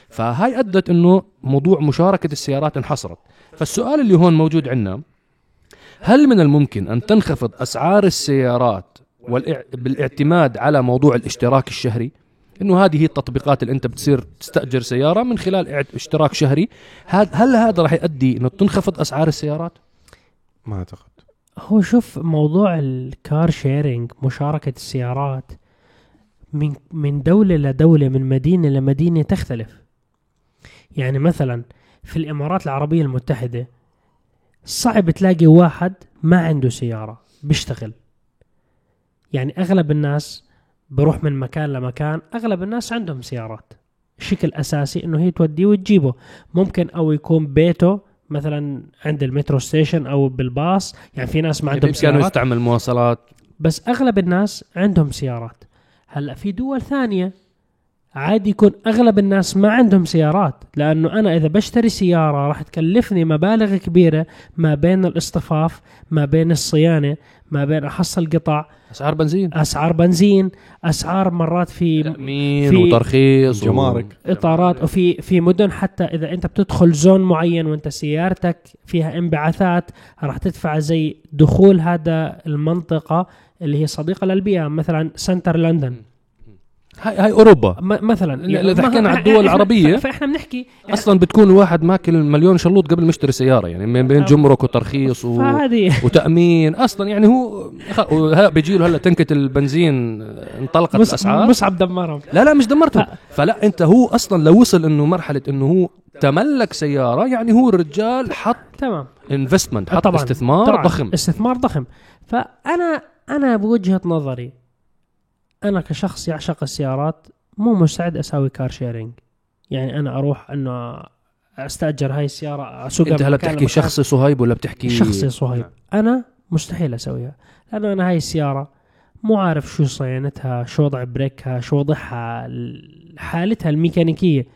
فهاي أدت إنه موضوع مشاركة السيارات انحصرت. فالسؤال اللي هون موجود عندنا هل من الممكن أن تنخفض أسعار السيارات. بالاعتماد على موضوع الاشتراك الشهري؟ إنه هذه هي التطبيقات اللي أنت بتصير تستأجر سيارة من خلال اشتراك شهري. هل, هل هذا راح يؤدي إنه تنخفض أسعار السيارات؟ ما أعتقد. هو شوف موضوع الكار شيرنج مشاركة السيارات من من دولة لدولة من مدينة لمدينة تختلف. يعني مثلا في الإمارات العربية المتحدة. صعب تلاقي واحد ما عنده سيارة بيشتغل. يعني أغلب الناس بروح من مكان لمكان أغلب الناس عندهم سيارات. الشكل الأساسي إنه هي توديه وتجيبه. ممكن أو يكون بيته مثلا عند المترو ستيشن أو بالباس يعني في ناس ما عندهم يعني كانوا سيارات. يستعمل مواصلات. بس أغلب الناس عندهم سيارات. هلأ في دول ثانية عادي يكون أغلب الناس ما عندهم سيارات لأنه أنا إذا بشتري سيارة راح تكلفني مبالغ كبيرة ما بين الاصطفاف ما بين الصيانة ما بين أحصل قطع أسعار بنزين. أسعار بنزين أسعار مرات في تأمين في- وترخيص و- جمارك. إطارات وفي في مدن حتى إذا أنت بتدخل زون معين وأنت سيارتك فيها انبعاثات راح تدفع زي دخول هذا المنطقة اللي هي صديقة للبيئة مثلا سنتر لندن. هاي هاي أوروبا. مثلا لا، إذا ما- حكينا إحنا- الدول العربية، فإحنا بنحكي أصلا بتكون الواحد ماكل مليون شلوط قبل ما يشتري سيارة يعني من بين جمرك وترخيص و... وتأمين. أصلا يعني هو بيجي له هلا تنكة البنزين انطلقت مص- الأسعار. مصعب دمرهم. لا لا مش دمرته. فلا أنت هو أصلا لو وصل إنه مرحلة إنه هو تملك سيارة يعني هو الرجال حط تمام. investment حط طبعا استثمار طبعا ضخم. استثمار ضخم. فانا أنا بوجهة نظري أنا كشخص يعشق السيارات مو مستعد أسوي car sharing يعني أنا أروح إنه أستأجر هاي السيارة أسوقها أنت هلا بتحكي. شخصي صهيب ولا بتحكي شخصي صهيب نعم. أنا مستحيل أسويها لأنه أنا هاي السيارة مو عارف شو صيانتها شو وضع بريكها شو وضعها ال- حالتها الميكانيكية.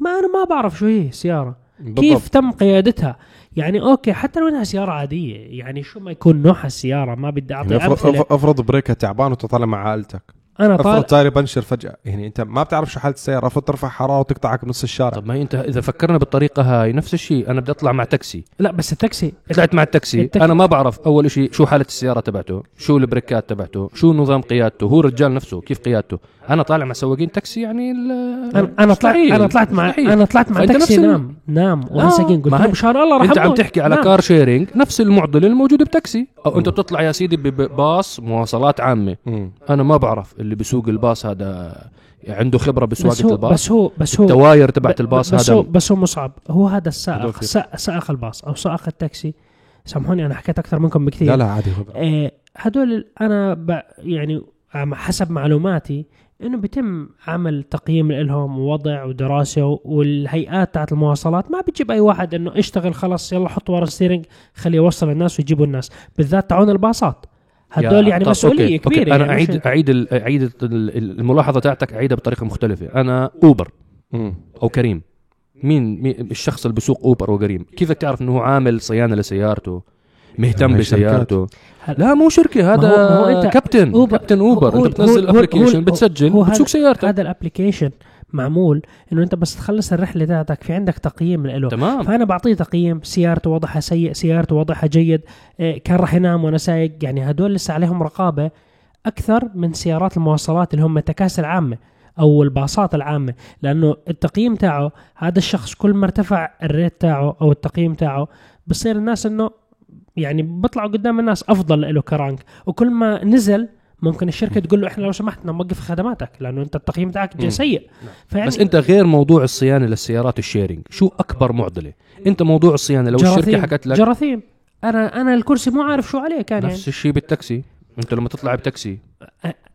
ما أنا ما بعرف شو هي السيارة. كيف تم قيادتها؟ يعني أوكي حتى لو إنها سيارة عادية يعني شو ما يكون نوعها السيارة ما بدي أعطي يعني افرض, أمثلة. افرض بريكها تعبان وتطلع مع عائلتك. أنا افرض طالع tire ي بنشر فجأة. يعني أنت ما بتعرف شو حالة السيارة. افرض ترفع حراره وتقطعك بنص الشارع. طب ما هي أنت إذا فكرنا بالطريقة هاي نفس الشيء. أنا بدي أطلع مع تاكسي. لا بس التاكسي طلعت مع التاكسي. التاكسي. أنا ما بعرف أول شيء شو حالة السيارة تبعته شو البريكات تبعته شو نظام قيادته هو الرجال نفسه كيف قيادته. أنا طالع مع سواقين تاكسي يعني ال- أنا أنا طلعت. أنا طلعت مع. أنا طلعت مع تاكسي نفس ال- نام نام ومساكين قلت ما له هي- مشان الله راح أنت عم. تحكي على نام. كار شيرينج نفس المعضلة الموجودة بتاكسي. أو أنت بتطلع يا سيدي بباص مواصلات عامة. أنا ما بعرف اللي بيسوق الباص هذا عنده خبرة بس بسواقه هو الباص؟ بس هو بس هو التواير تبعت الباص بس هو هذا بس هو مصعب. هو هذا السائق سائق, الباص أو سائق التاكسي. سامحوني أنا حكيت أكثر منكم بكثير. لا لا عادي هو آه، هدول أنا ب يعني عم- حسب معلوماتي إنه بيتم عمل تقييم لهم ووضع ودراسة والهيئات تاعت المواصلات. ما بتجيب أي واحد إنه اشتغل خلص يلا حط ورا ال steering خليه يوصل الناس ويجيبوا الناس. بالذات تعون الباصات. هدول يعني مسؤولية أوكي. كبيرة أوكي. أنا يعني اعيد أعيد ال- أعيد ال- الملاحظة تاعتك أعيدها بطريقة مختلفة. أنا أوبر. أو كريم. مين, مين الشخص اللي بسوق أوبر وكريم كيفك تعرف إنه هو عامل صيانة لسيارته مهتم يعني بسيارته؟ لا مو شركة هذا هو- هو أنت- كابتن أوبر- كابتن اوبر هو- انت بتنزل application بتسجل بتسوق سيارتك. هذا ال application معمول إنه أنت بس تخلص الرحلة تاعتك في عندك تقييم له. تمام. فأنا بعطيه تقييم سيارته وضعها سيء سيارته وضعها جيد إيه، كان راح ينام وأنا سايق. يعني هدول لسه عليهم رقابة أكثر من سيارات المواصلات اللي هم التكاسي العامه أو الباصات العامة. لأنه التقييم تاعه هذا الشخص كل ما ارتفع ال rate تاعه أو التقييم تاعه بصير الناس إنه يعني بيطلعوا قدام الناس أفضل له ك rank. وكل ما نزل ممكن الشركة تقول له إحنا لو سمحت نوقف خدماتك لأنه أنت التقييم تاعك. سيء. فيعني بس أنت غير موضوع الصيانة للسيارات ال sharing شو أكبر معضلة؟ أنت موضوع الصيانة لو الشركة جراثيم حكت لك. جراثيم. أنا أنا الكرسي مو عارف شو عليه كان يعني. نفس الشيء بالتاكسي. أنت لما تطلع بتاكسي.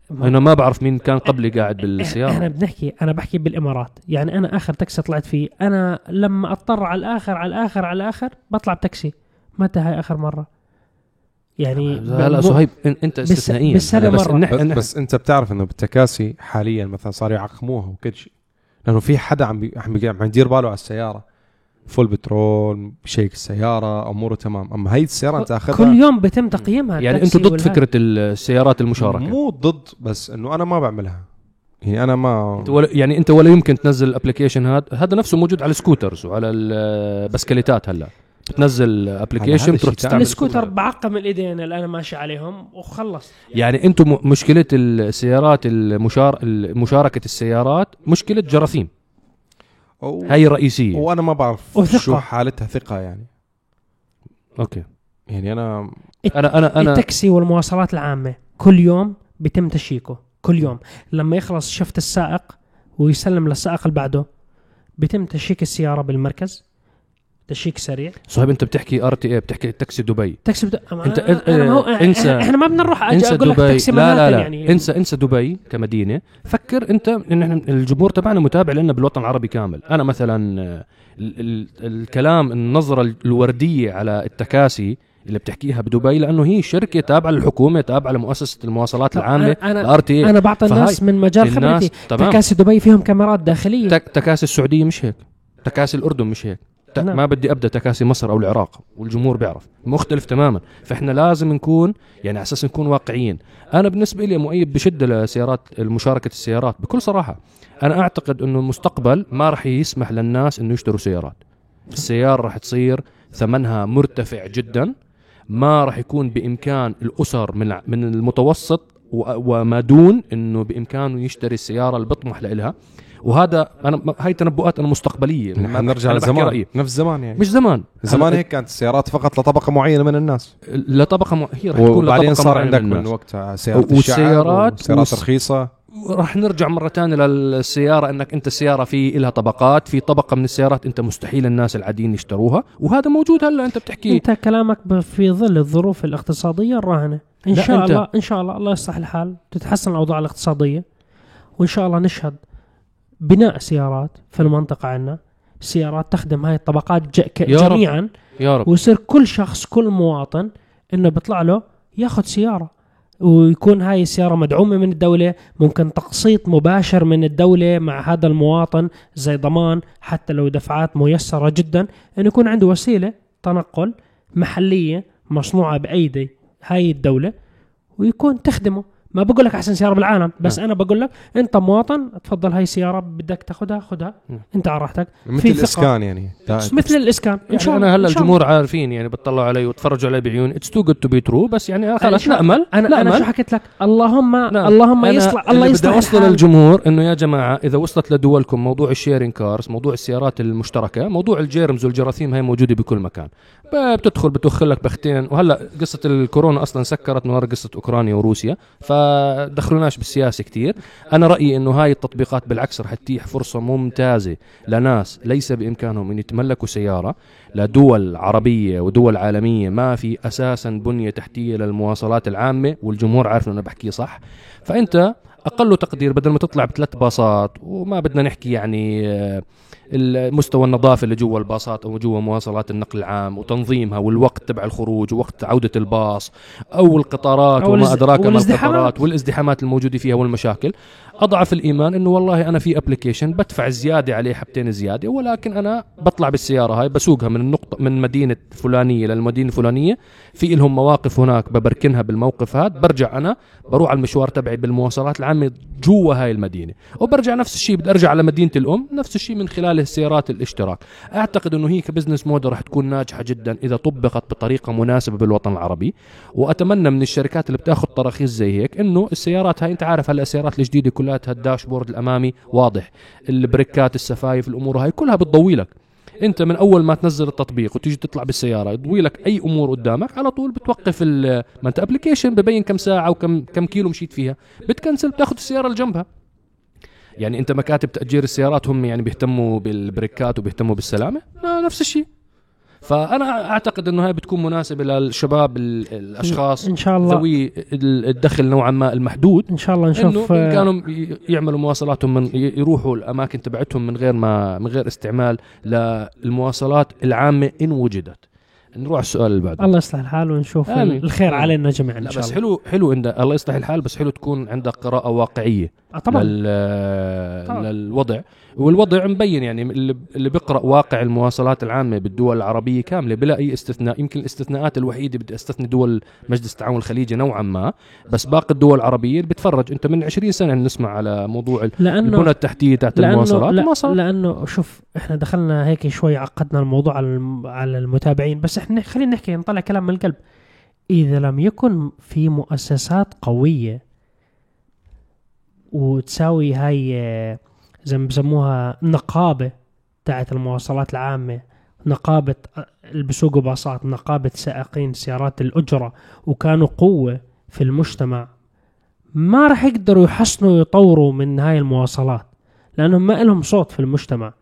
ما- أنا ما بعرف مين كان قبلي قاعد إحنا بالسيارة. بنحكي أنا بحكي بالإمارات. يعني أنا آخر تاكسي طلعت فيه أنا لما أضطر على الآخر على الآخر على الآخر بطلع بتاكسي. متى هاي آخر مرة. يعني لا صهيب إنت بس- استثنائيا. بالسنة بس مرة. بس, بس أنت بتعرف إنه بالتكاسي حاليا مثلا صاروا يعقموها وكل شيء. لأنه في حدا عم بي... عم, يدير باله على السيارة. full بترول بشيك السيارة أموره تمام. أما هي السيارة أنت اخذها كل يوم بيتم تقييمها يعني أنتم ضد. فكرة السيارات المشاركة. مو ضد بس إنه أنا ما بعملها. يعني أنا ما أنت ولا يعني أنت ولا يمكن تنزل ال application هذا هذا نفسه موجود على ال scooters وعلى البسكليتات هلا. بتنزل application بتروح تستعمل السكوتر بعقم الإيدين اللي أنا ماشي عليهم وخلص. يعني أنتم م- مشكلة السيارات المشار مشاركة السيارات مشكلة جراثيم. أو... هاي الرئيسيه وأنا ما بعرف وثقة. شو حالتها ثقة يعني. أوكي. يعني أنا أنا أنا أنا التاكسي والمواصلات العامة كل يوم بيتم تشييكه كل يوم. لما يخلص شفت السائق ويسلم للسائق اللي بعده بيتم check السيارة بالمركز. check سريع. صهيب أنت بتحكي RTA بتحكي تاكسي دبي. تاكسي بد... أنت- أنا- أنا ما هو... انسى- إحنا ما بدنا نروح أجي إنسى أقول لك دبي. تاكسي لا لا لا. يعني. انسى إنسى دبي كمدينة. فكر أنت إن إحنا الجمهور تبعنا متابع لنا بالوطن العربي كامل. أنا مثلا ال ال الكلام النظرة الوردية على التكاسي اللي بتحكيها بدبي لأنه هي شركة تابعة للحكومة تابعة لمؤسسة المواصلات العامة ال RTA أنا بعطي الناس من مجال خبرتي. تكاسي دبي فيهم كاميرات داخلية. تك تكاسي السعودية مش هيك. تكاسي الأردن مش هيك. نعم. ما بدي أبدأ تكاسي مصر أو العراق والجمهور بيعرف. مختلف تماما. فإحنا لازم نكون يعني على أساس نكون واقعيين. أنا بالنسبة لي مؤيد بشدة لسيارات مشاركه السيارات بكل صراحة. أنا أعتقد إنه المستقبل ما راح يسمح للناس إنه يشتروا سيارات. السيارة راح تصير ثمنها مرتفع جدا ما راح يكون بإمكان الأسر من من المتوسط وما دون إنه بإمكانه يشتري السيارة اللي بيطمح لها وهذا أنا هاي تنبؤات أنا مستقبلية. ما نرجع لزمان. رأيي. نفس زمان يعني. مش زمان. زمان هيك كانت السيارات فقط لطبقة معينة من الناس. لطبقه م... هي راح تكون وبعدين لطبقة صار معينة عندك من من الناس. وقتها سيارات والسيارات الشعب سيارات والس- رخيصة. راح نرجع مرة ثانية للسيارة إنك أنت السياره في لها طبقات في طبقة من السيارات أنت مستحيل الناس العاديين يشتروها. وهذا موجود هلا أنت بتحكي. أنت كلامك في ظل الظروف الاقتصادية الراهنة. إن شاء الله إن شاء الله الله يصلح الحال تتحسن الأوضاع الاقتصادية وإن شاء الله نشهد بناء سيارات في المنطقة عندنا سيارات تخدم هاي الطبقات. جميعا. يا رب. ويصير كل شخص كل مواطن إنه بيطلع له ياخذ سيارة. ويكون هاي السيارة مدعومة من الدولة ممكن تقسيط مباشر من الدولة مع هذا المواطن زي ضمان حتى لو دفعات ميسرة جدا. إنه يكون عنده وسيلة تنقل محلية مصنوعة بأيدي هاي الدولة ويكون تخدمه. ما بقول لك أحسن سيارة بالعالم بس أنا بقول لك أنت مواطن تفضل هاي سياره بدك تاخذها خذها نعم. أنت على راحتك مثل. الإسكان يعني مثل الإسكان إن يعني شاء الله أنا هلأ. الجمهور عارفين يعني بتطلعوا علي وتفرجوا علي بعيون it's too good to be true بس يعني شو- نأمل أنا أنا شو حكيت لك اللهم نعم. اللهم يصلح الله يصلح بدي الحال. للجمهور إنه يا جماعة إذا وصلت لدولكم موضوع ال sharing cars موضوع السيارات المشتركة موضوع ال germs والجراثيم هي موجودة بكل مكان بتدخل بتوخر لك بختين وهلأ قصة الكورونا أصلا سكرت من قصة أوكرانيا وروسيا ف فدخلوناش بالسياسة كتير. أنا رأيي إنه هاي التطبيقات بالعكس رح تتيح فرصة ممتازة لناس ليس بإمكانهم إن يتملكوا سيارة لدول عربية ودول عالمية ما في أساسا بنية تحتية للمواصلات العامة والجمهور عارف إنه أنا بحكي صح. فأنت أقل تقدير بدل ما تطلع بثلاث باصات وما بدنا نحكي يعني المستوى النظافه اللي جوا الباصات أو جوا مواصلات النقل العام وتنظيمها والوقت تبع الخروج ووقت عودة الباص أو القطارات أو وما أدراك ما. القطارات والازدحامات الموجودة فيها والمشاكل. أضعف الإيمان إنه والله أنا في ابلكيشن بدفع زيادة عليه حبتين زيادة ولكن أنا بطلع بالسيارة هاي بسوقها من النقطه من مدينة فلانية للمدينة الفلانية. في لهم مواقف هناك ببركنها بالموقف هذا برجع أنا بروح على المشوار تبعي بالمواصلات العامة جوا هاي المدينة. وبرجع نفس الشيء بدي أرجع على مدينة الأم نفس الشيء من خلال السيارات الاشتراك. أعتقد إنه هي ك business model رح تكون ناجحة جدا إذا طبقت بطريقة مناسبة بالوطن العربي. وأتمنى من الشركات اللي بتاخذ تراخيص زي هيك إنه السيارات هاي أنت عارف هلا السيارات الجديدة كلها ال dashboard الأمامي واضح. البريكات السفايف الأمور هاي كلها بتضوي لك. أنت من أول ما تنزل التطبيق وتيجي تطلع بالسيارة يضوي لك أي أمور قدامك على طول بتوقف ما أنت application ببين كم ساعة وكم كم كيلو مشيت فيها. بتكنسل بتاخذ السيارة اللي جنبها يعني انت مكاتب تأجير السيارات هم يعني بيهتموا بالبريكات وبيهتموا بالسلامة؟ لا نفس الشيء. فأنا أعتقد إنه هاي بتكون مناسبة للشباب ال- الأشخاص إن شاء الله. ذوي ال- الدخل نوعا ما المحدود. إن شاء الله نشوف آه، بامكانهم ي- يعملوا مواصلاتهم من يروحوا الأماكن تبعتهم من غير ما من غير استعمال للمواصلات العامة إن وجدت. نروح السؤال اللي بعده الله يصلح الحال ونشوف آمين. الخير آمين. علينا جميعا إن شاء بس الله حلو حلو عند الله يصلح الحال بس حلو تكون عندك قراءة واقعية آه، طبعا لل... طبعاً. للوضع والوضع مبين يعني اللي اللي بيقرأ واقع المواصلات العامة بالدول العربية كاملة بلا أي استثناء. يمكن الاستثناءات الوحيدة بدي أستثني دول مجلس التعاون الخليجي نوعا ما بس باقي الدول العربية اللي بتفرج. أنت من 20 سنة نسمع على موضوع ال- البنى التحتية تاعت لأنه المواصلات. لا ما صار لأنه شوف إحنا دخلنا هيك شوي عقدنا الموضوع على الم- على المتابعين. بس إحنا خلينا نحكي نطلع كلام من القلب. إذا لم يكن في مؤسسات قوية وتساوي هاي آه، زي ما بسموها نقابة تاعت المواصلات العامة نقابة اللي بيسوقوا باصات نقابة سائقين سيارات الأجرة وكانوا قوة في المجتمع. ما راح يقدروا يحسنوا ويطوروا من هاي المواصلات لأنهم ما لهم صوت في المجتمع.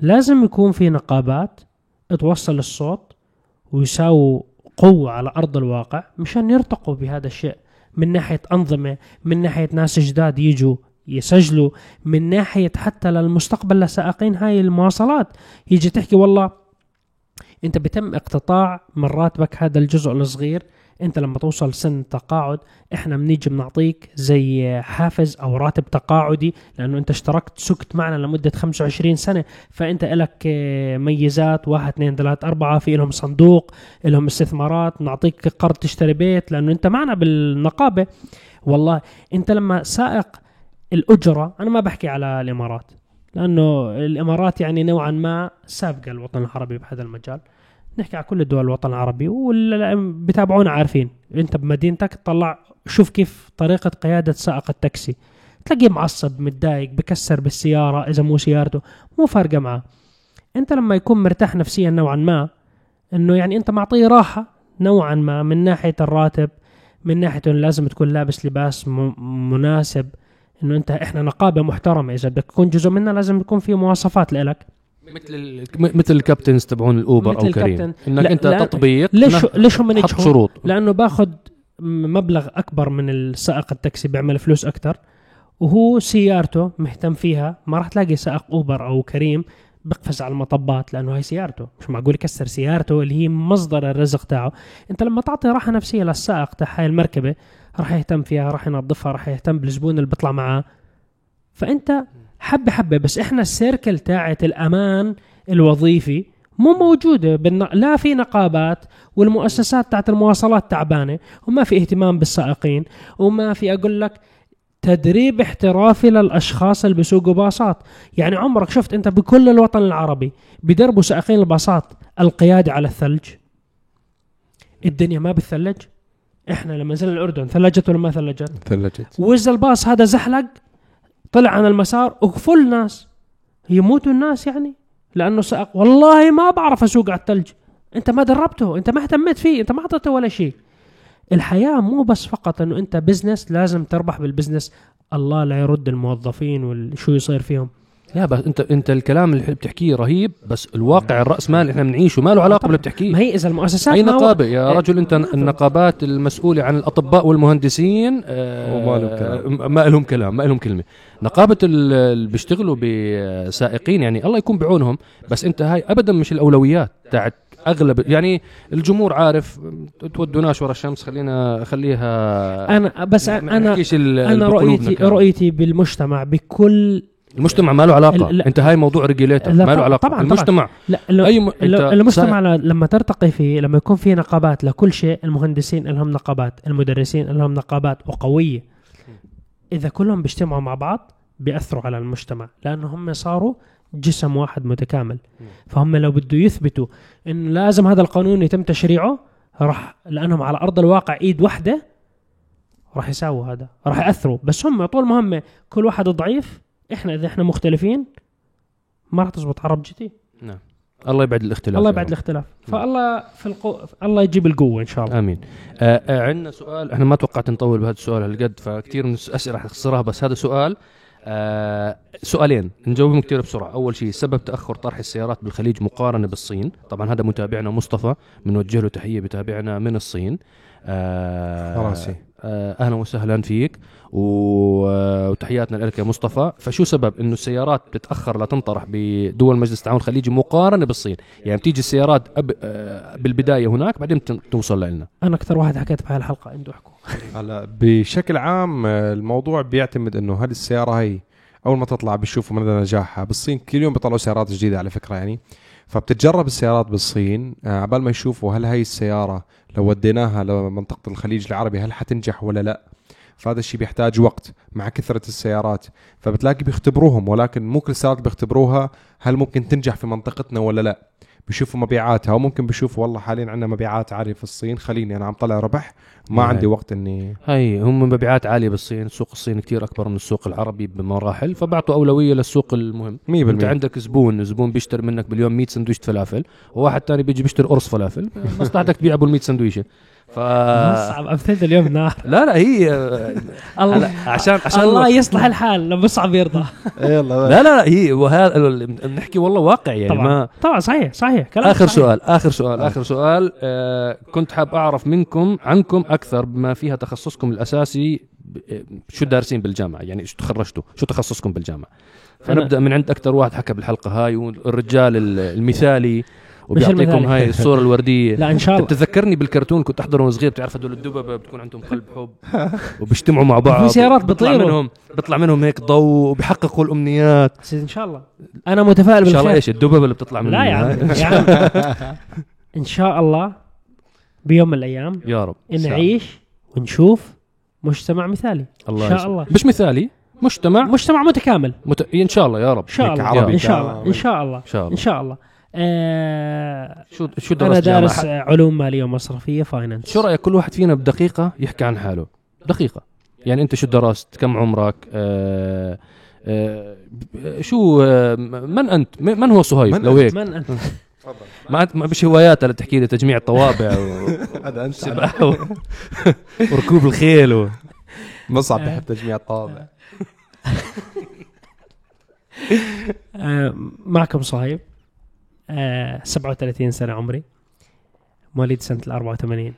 لازم يكون في نقابات توصل الصوت ويساووا قوة على أرض الواقع مشان يرتقوا بهذا الشيء من ناحية أنظمة من ناحية ناس جداد يجوا يسجلوا من ناحية حتى للمستقبل. لسائقين هاي المواصلات. يجي تحكي والله أنت بتم اقتطاع من راتبك هذا الجزء الصغير. أنت لما توصل سن التقاعد إحنا بنيجي بنعطيك زي حافز أو راتب تقاعدي لأنه أنت اشتركت سكت معنا لمدة 25 سنة. فأنت لك ميزات واحد اثنين ثلاث أربعة في لهم صندوق لهم استثمارات نعطيك قرض تشتري بيت لأنه أنت معنا بالنقابة. والله أنت لما سائق الأجرة أنا ما بحكي على الإمارات لأنه الإمارات يعني نوعا ما سابقة الوطن العربي بهذا المجال. نحكي على كل الدول الوطن العربي واللي بتابعونا عارفين. أنت بمدينتك تطلع شوف كيف طريقة قيادة سائق التاكسي. تلاقيه معصب متضايق بكسر بالسيارة إذا مو سيارته مو فارقة معه أنت لما يكون مرتاح نفسيا نوعا ما إنه يعني أنت معطيه راحة نوعا ما من ناحية الراتب من ناحية إنه لازم تكون لابس لباس مناسب. إنه أنت إحنا نقابة محترمة. إذا بدك تكون جزء منها لازم يكون في مواصفات لك مثل مثل الكابتنز تبعون الأوبر أو كريم. إنك لا- أنت لا، تطبيق ليش ليش هم حط نجحوا؟ شروط. لأنه باخذ مبلغ أكبر من السائق التاكسي بيعمل فلوس أكثر وهو سيارته مهتم فيها. ما راح تلاقي سائق أوبر أو كريم بقفز على المطبات لأنه هي سيارته. مش معقول يكسر سيارته اللي هي مصدر الرزق تاعه. أنت لما تعطي راحة نفسية للسائق تاع هاي المركبة راح يهتم فيها راح ينظفها راح يهتم بالزبون اللي بيطلع معاه. فأنت حبة حبة بس إحنا السيركل تاعت الأمان الوظيفي مو موجودة بالن... لا في نقابات والمؤسسات تاعت المواصلات تعبانة وما في اهتمام بالسائقين وما في أقول لك تدريب احترافي للأشخاص اللي بيسوقوا باصات. يعني عمرك شفت أنت بكل الوطن العربي بدربوا سائقين الباصات القياده على الثلج؟ الدنيا ما بتثلج. إحنا لما نزلنا الأردن ثلجت ولا ما ثلجت؟ ثلجت. واذا الباص هذا زحلق طلع عن المسار وقفوا ناس يموتوا الناس يعني؟ لأنه سائق والله ما بعرف أسوق على الثلج. أنت ما دربته أنت ما اهتميت فيه أنت ما أعطيته ولا شيء. الحياة مو بس فقط إنه أنت business لازم تربح بال business الله لا يرد الموظفين وشو يصير فيهم. لا بس انت انت الكلام اللي بتحكيه رهيب بس الواقع الرأس مال إحنا بنعيشه ما له علاقة باللي بتحكيه. ما هي إذا المؤسسات اي نقابه يا رجل أنت النقابات المسؤولة عن الأطباء والمهندسين آه، وما لهم كلام. ما لهم كلام ما لهم كلمة. نقابة ال- اللي بيشتغلوا بسائقين يعني الله يكون بعونهم بس أنت هاي ابدا مش الأولويات تاعت أغلب يعني الجمهور عارف تودوناش ورا الشمس خلينا خليها أنا بس أنا أنا رؤيتي. رؤيتي بالمجتمع بكل المجتمع ما له علاقة؟ لا. أنت هاي موضوع ريجيليتر ما له طبعاً- علاقة؟ طبعاً- المجتمع. لا لو أي م... لو- المجتمع ل- لما ترتقي فيه لما يكون في نقابات لكل شيء المهندسين لهم نقابات المدرسين لهم نقابات وقوية. إذا كلهم بيجتمعوا مع بعض بيأثروا على المجتمع لأنه هم صاروا جسم واحد متكامل. فهم لو بده يثبتوا إنه لازم هذا القانون يتم تشريعه راح لأنهم على أرض الواقع إيد واحدة راح يساووا هذا راح يأثروا. بس هم طول ما هم كل واحد ضعيف إحنا إذا إحنا مختلفين ما راح تزبط. عرب جي تي نعم. الله يبعد الاختلاف الله يبعد رب. الاختلاف. فالله في القو... الله يجيب القوة إن شاء الله. آمين. آه آه عندنا سؤال. إحنا ما توقعت نطول بهذا السؤال هالقد فكثير من الاسئله رح اختصرها بس هذا سؤال آه سؤالين. نجاوبهم كثير بسرعة. أول شيء سبب تأخر طرح السيارات بالخليج مقارنة بالصين. طبعا هذا متابعنا مصطفى بنوجه له تحية بتابعنا من الصين. فرنسي. آه أهلا وسهلا فيك. و- آه، وتحياتنا لك يا مصطفى. فشو سبب؟ إنه السيارات بتتاخر لتنطرح بدول مجلس التعاون الخليجي مقارنة بالصين. يعني بتيجي السيارات أب آه بالبداية هناك بعدين بت- توصل لنا. أنا أكثر واحد حكيت بهاي الحلقة إنتوا احكوا. هلا بشكل عام آه، الموضوع بيعتمد إنه هل السيارة هي أول ما تطلع بيشوفوا مدى نجاحها؟ بالصين كل يوم بيطلعوا سيارات جديدة على فكرة يعني. فبتتجرب السيارات بالصين آه، عبال ما يشوفوا هل هي السيارة لو وديناها لمنطقة الخليج العربي هل حتنجح ولا لا؟ فهذا الشيء بيحتاج وقت مع كثرة السيارات. فبتلاقي بيختبروهم ولكن مو كل السيارات بيختبروها هل ممكن تنجح في منطقتنا ولا لا. بيشوفوا مبيعاتها وممكن بيشوفوا والله حاليا عندنا مبيعات عالية في الصين. خليني أنا عم طلع ربح ما نعم. عندي وقت إني هاي هم مبيعات عالية بالصين سوق الصين كتير أكبر من السوق العربي بمراحل فبعطوا أولوية للسوق المهم. 100% أنت عندك زبون زبون بيشتري منك باليوم 100 سندويشة فلافل وواحد تاني بيجي بيشتري قرص فلافل مصلحتك تبيع ابو ال 100 سندويشة. ف صعب ابتدي اليوم نار. لا لا هي هلا الله عشان عشان الله يصلح الحال لما صعب يرضى. يلا لا لا لا هي وهذا نحكي والله واقع يعني طبعا. ما طبعا صحيح صحيح كلام آخر صحيح. سؤال آخر سؤال آخر سؤال آه كنت حاب أعرف منكم عنكم أكثر بما فيها تخصصكم الأساسي آه، شو دارسين بالجامعة؟ يعني شو تخرجتوا؟ شو تخصصكم بالجامعة؟ فنبدأ من عند أكثر واحد حكى بالحلقة هاي والرجال ال- المثالي. وبيعطيكم. هاي الصورة الورديه لا ان شاء انت الله بتذكرني بالكرتون كنت احضره وأنا صغير بتعرف هدول الدببه بتكون عندهم قلب حب وبيجتمعوا مع بعض في سيارات بيطيروا. منهم بيطلع منهم هيك ضوء وبيحققوا الامنيات بس ان شاء الله أنا متفائل ان شاء الله بالخير إيش الدببه اللي بتطلع منهم لا يا عم يا عم ان شاء الله بيوم من الأيام يا رب نعيش ونشوف مجتمع مثالي الله إن شاء. الله. مش مثالي مجتمع مجتمع متكامل مت... ان شاء الله يا رب ان شاء الله عربي ان شاء الله. ان شاء الله ان ان شاء الله آه شو شو أنا درست جامعة؟ دارس علوم مالية ومصرفية finance شو رأيك كل واحد فينا بدقيقة يحكي عن حاله؟ دقيقة. يعني أنت شو درست؟ كم عمرك؟ آه آه شو آه من أنت؟ من هو صهيب؟ من لو هيك. من أنت؟ ما أنت- ما بش هوايات اللي تحكي لي تجميع طوابع هذا أنت. وركوب الخيل و... مصعب بحب تجميع الطابع آه معكم صهيب. آه 37 سنة عمري. مواليد سنة ال 84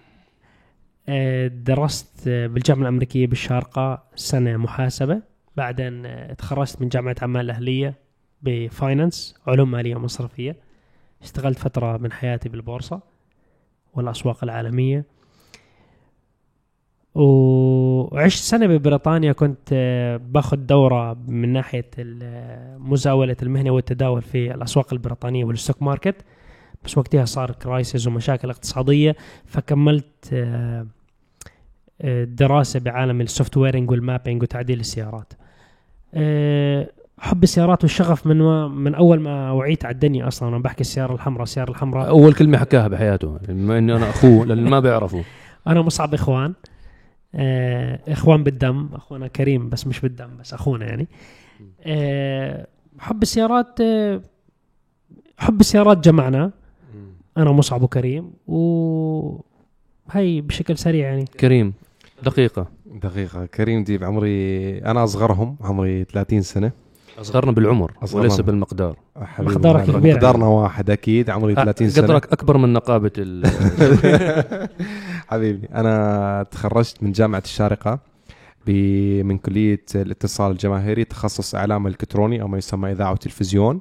آه درست بالجامعة الأمريكية بالشارقة سنة محاسبة. بعدين آه، تخرجت من جامعة عمان الاهليه ب finance علوم مالية ومصرفية. اشتغلت فترة من حياتي بالبورصة والأسواق العالمية. وعشت سنة ببريطانيا كنت آه، باخذ دورة من ناحية ال- مزاولة المهنة والتداول في الأسواق البريطانية وال stock market. بس وقتها صار crisis ومشاكل اقتصادية فكملت آه، آه، دراسة بعالم ال software-ing وال mapping وتعديل السيارات. آه، حب السيارات والشغف من ما من أول ما وعيت على الدنيا أصلا. أنا بحكي السيارة الحمراء السيارة الحمراء. أول كلمة حكاها بحياته بما اني أنا أخوه لأن ما بيعرفوا أنا مصعب إخوان. آه إخوان بالدم أخونا كريم بس مش بالدم بس أخونا يعني. آه حب السيارات آه حب السيارات جمعنا. أنا مصعب وكريم و هاي بشكل سريع يعني. كريم دقيقة. دقيقة كريم دي بعمري أنا أصغرهم عمري 30 سنة. أصغرنا بالعمر أصغرنا. وليس بالمقدار. مقدارك كبير. مقدارنا واحد أكيد عمري 30 سنة. قدرك أكبر من نقابة ال حبيبي أنا تخرجت من جامعة الشارقة ب- من كلية الاتصال الجماهيري تخصص إعلام إلكتروني أو ما يسمى إذاعة وتلفزيون.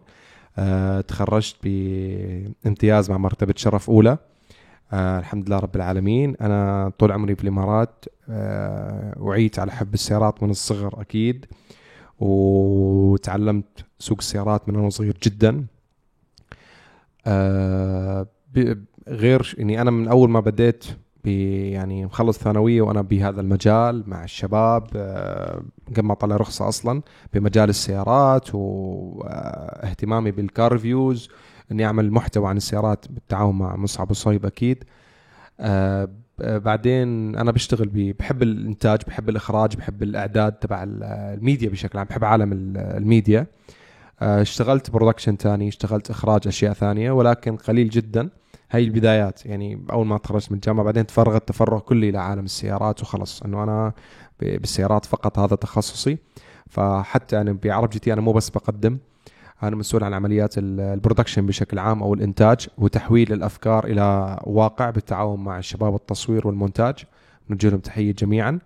أه تخرجت بامتياز مع مرتبة شرف أولى. أه الحمد لله رب العالمين. أنا طول عمري بالإمارات أه وعيت على حب السيارات من الصغر أكيد. وتعلمت سوق السيارات من أنا صغير جدا. غير إني أنا من أول ما بديت يعني مخلص ثانوية وأنا بهذا المجال مع الشباب آه، قبل ما طلع رخصة أصلا بمجال السيارات واهتمامي بال car reviews إني أعمل محتوى عن السيارات بالتعاون مع مصعب وصهيب أكيد. آه، بعدين أنا بشتغل بحب الإنتاج بحب الإخراج بحب الإعداد تبع ال- الميديا بشكل عام بحب عالم ال- الميديا. آه، اشتغلت production تاني اشتغلت إخراج أشياء ثانية ولكن قليل جدا. هاي البدايات يعني أول ما تخرجت من الجامعة بعدين تفرغت تفرغ كلي لعالم السيارات وخلص. إنه أنا بالسيارات فقط هذا تخصصي. فحتى أنا بعرب جي تي أنا مو بس بقدم أنا مسؤول عن عمليات ال- production بشكل عام أو الإنتاج وتحويل الأفكار إلى واقع بالتعاون مع شباب التصوير والمونتاج. نوجه لهم تحية جميعا.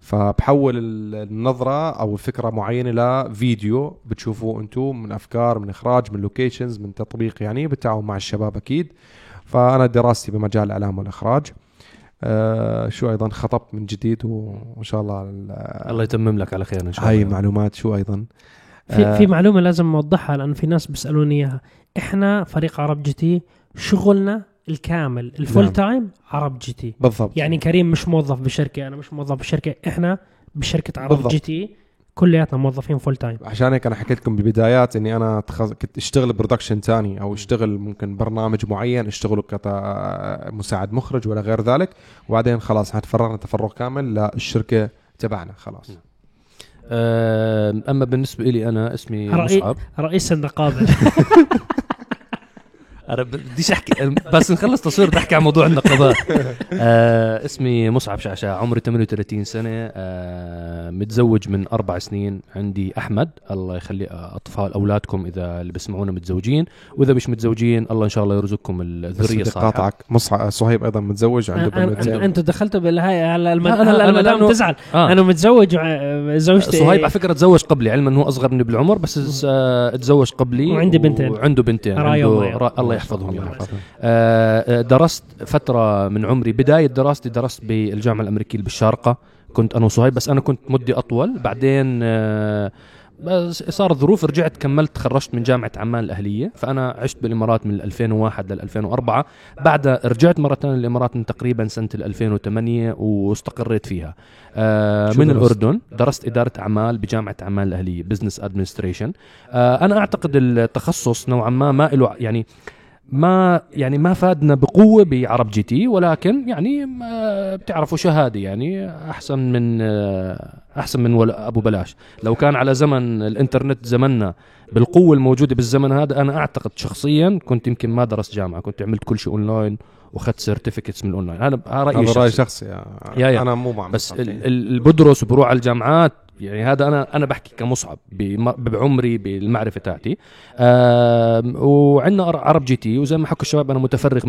فبحول ال- النظرة أو الفكرة معينة لفيديو بتشوفوه أنتم من أفكار من إخراج من locations من تطبيق يعني بالتعاون مع الشباب أكيد. فأنا دراستي بمجال الإعلام والإخراج آه شو أيضا خطبت من جديد و- وإن شاء الله ال- الله يتمم لك على خير إن شاء هاي الله معلومات شو أيضا في آه. في معلومة لازم نوضحها لأن في ناس بيسألوني إياها إحنا فريق عرب جي تي شغلنا الكامل ال full نعم. time عرب جي تي بالضبط يعني كريم مش موظف بشركة أنا مش موظف بشركة إحنا بشركة عرب بالضبط. جي تي كلياتنا موظفين full time عشان هيك أنا حكيت لكم بالبدايات إني أنا. كنت أشتغل production تاني أو أشتغل ممكن برنامج معين أشتغله كمساعد مخرج ولا غير ذلك. وبعدين خلاص هتفرغنا تفرغ كامل للشركة تبعنا. خلاص. آه، أما بالنسبة لي أنا اسمي رأي- مصعب. رئيس النقابة. أنا بديش احكي بس نخلص تصوير بحكي عن موضوع النقابات. آه اسمي مصعب شعشاع عمري 38 سنة. آه متزوج من أربع سنين عندي أحمد. الله يخلي أطفال أولادكم إذا اللي بيسمعونا متزوجين. وإذا مش متزوجين الله إن شاء الله يرزقكم بدي الصالحه قاطعك مصعب صهيب أيضا متزوج عنده بنتين أنتوا دخلتوا بالهاي هلا الم- أنا- هلا أنا المدام تزعل. آه. أنا متزوج زوجتي صهيب على فكرة تزوج قبلي علما انه أصغر مني بالعمر بس آه تزوج قبلي وعندي بنتين. وعنده بنتين. عنده. الله يحفظهم الله يا رب. يحفظهم. آه، درست فترة من عمري. بداية دراستي درست بالجامعة الأمريكية بالشارقة كنت أنا وصهيب بس أنا كنت مدة أطول. بعدين آه، بس صارت ظروف رجعت كملت تخرجت من جامعة عمان الأهلية. فأنا عشت بالإمارات من 2001 لل 2004 بعدها رجعت مرة ثانية للإمارات من تقريبا سنة 2008 واستقريت فيها. آه من درست؟ الأردن درست إدارة أعمال بجامعة عمان الأهلية business administration آه أنا أعتقد التخصص نوعا ما ما له يعني ما يعني ما فادنا بقوة بعرب جي تي ولكن يعني ما بتعرفوا شهادة يعني أحسن من آه، أحسن من ولا أبو بلاش. لو كان على زمن الإنترنت زمننا بالقوة الموجودة بالزمن هذا أنا أعتقد شخصيا كنت يمكن ما درست جامعة كنت عملت كل شيء أونلاين وأخذت certificates من الاونلاين هذا هذا رأيي هذا رأي شخصي يا يا يا. أنا مو مع بس مصعب ال-. ال- اللي بدرس وبروح على الجامعات يعني هذا أنا أنا بحكي كمصعب بعمري بالمعرفة تاعتي وعندنا عر- عرب GT وزي ما حكوا الشباب أنا متفرغ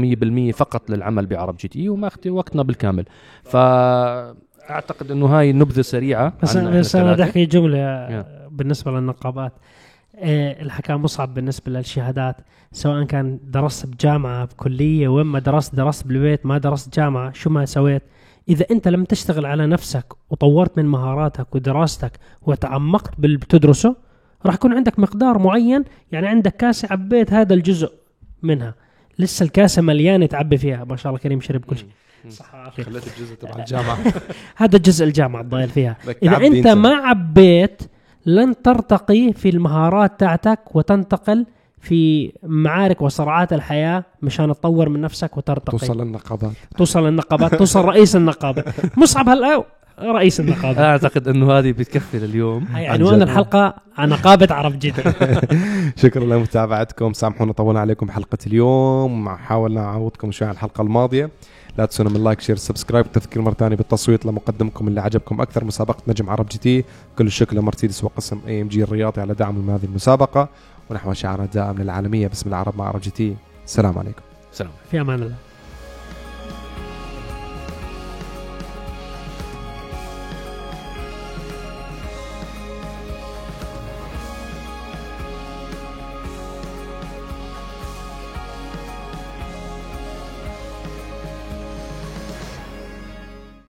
100% فقط للعمل بعرب GT وماخذ وقتنا بالكامل فاعتقد إنه هاي نبذة سريعة بس أنا بدي. أحكي جملة يا. بالنسبة للنقابات اللي حكاه مصعب بالنسبة للشهادات سواء كان درست بجامعة بكلية وين ما درست درست بالبيت ما درست جامعة شو ما سويت. إذا أنت لم تشتغل على نفسك وطورت من مهاراتك ودراستك وتعمقت باللي بتدرسه راح يكون عندك مقدار معين يعني عندك كاسة عبيت هذا الجزء منها. لسه الكاسة مليانة تعبي فيها ما شاء الله كريم شرب كل شيء. صح. خليت الجزء تبع الجامعة. هذا جزء الجامعة الضايل فيها. تعبي أنت ما عبيت لن ترتقي في المهارات تاعتك وتنتقل في معارك وصراعات الحياة مشان تطور من نفسك وترتقي. توصل للنقابات. توصل للنقابات. توصل رئيس النقابة. مصعب هلا رئيس النقابة. أعتقد إنه هذه بتكفي لليوم عنوان جد. الحلقة عن نقابة عرب جدي شكرا لمتابعتكم. سامحونا طولنا عليكم حلقة اليوم. حاولنا نعوضكم شوي عن الحلقة الماضية. لا تنسونا من like share subscribe تذكير مرة ثانية بالتصويت لمقدمكم اللي عجبكم أكثر مسابقة نجم عرب GT. كل الشكر لمرسيدس وقسم AMG الرياضي على دعمهم هذه المسابقة. ونحو شعارنا الدائم للعالمية باسم العرب مع عرب GT. السلام عليكم. سلام في أمان الله.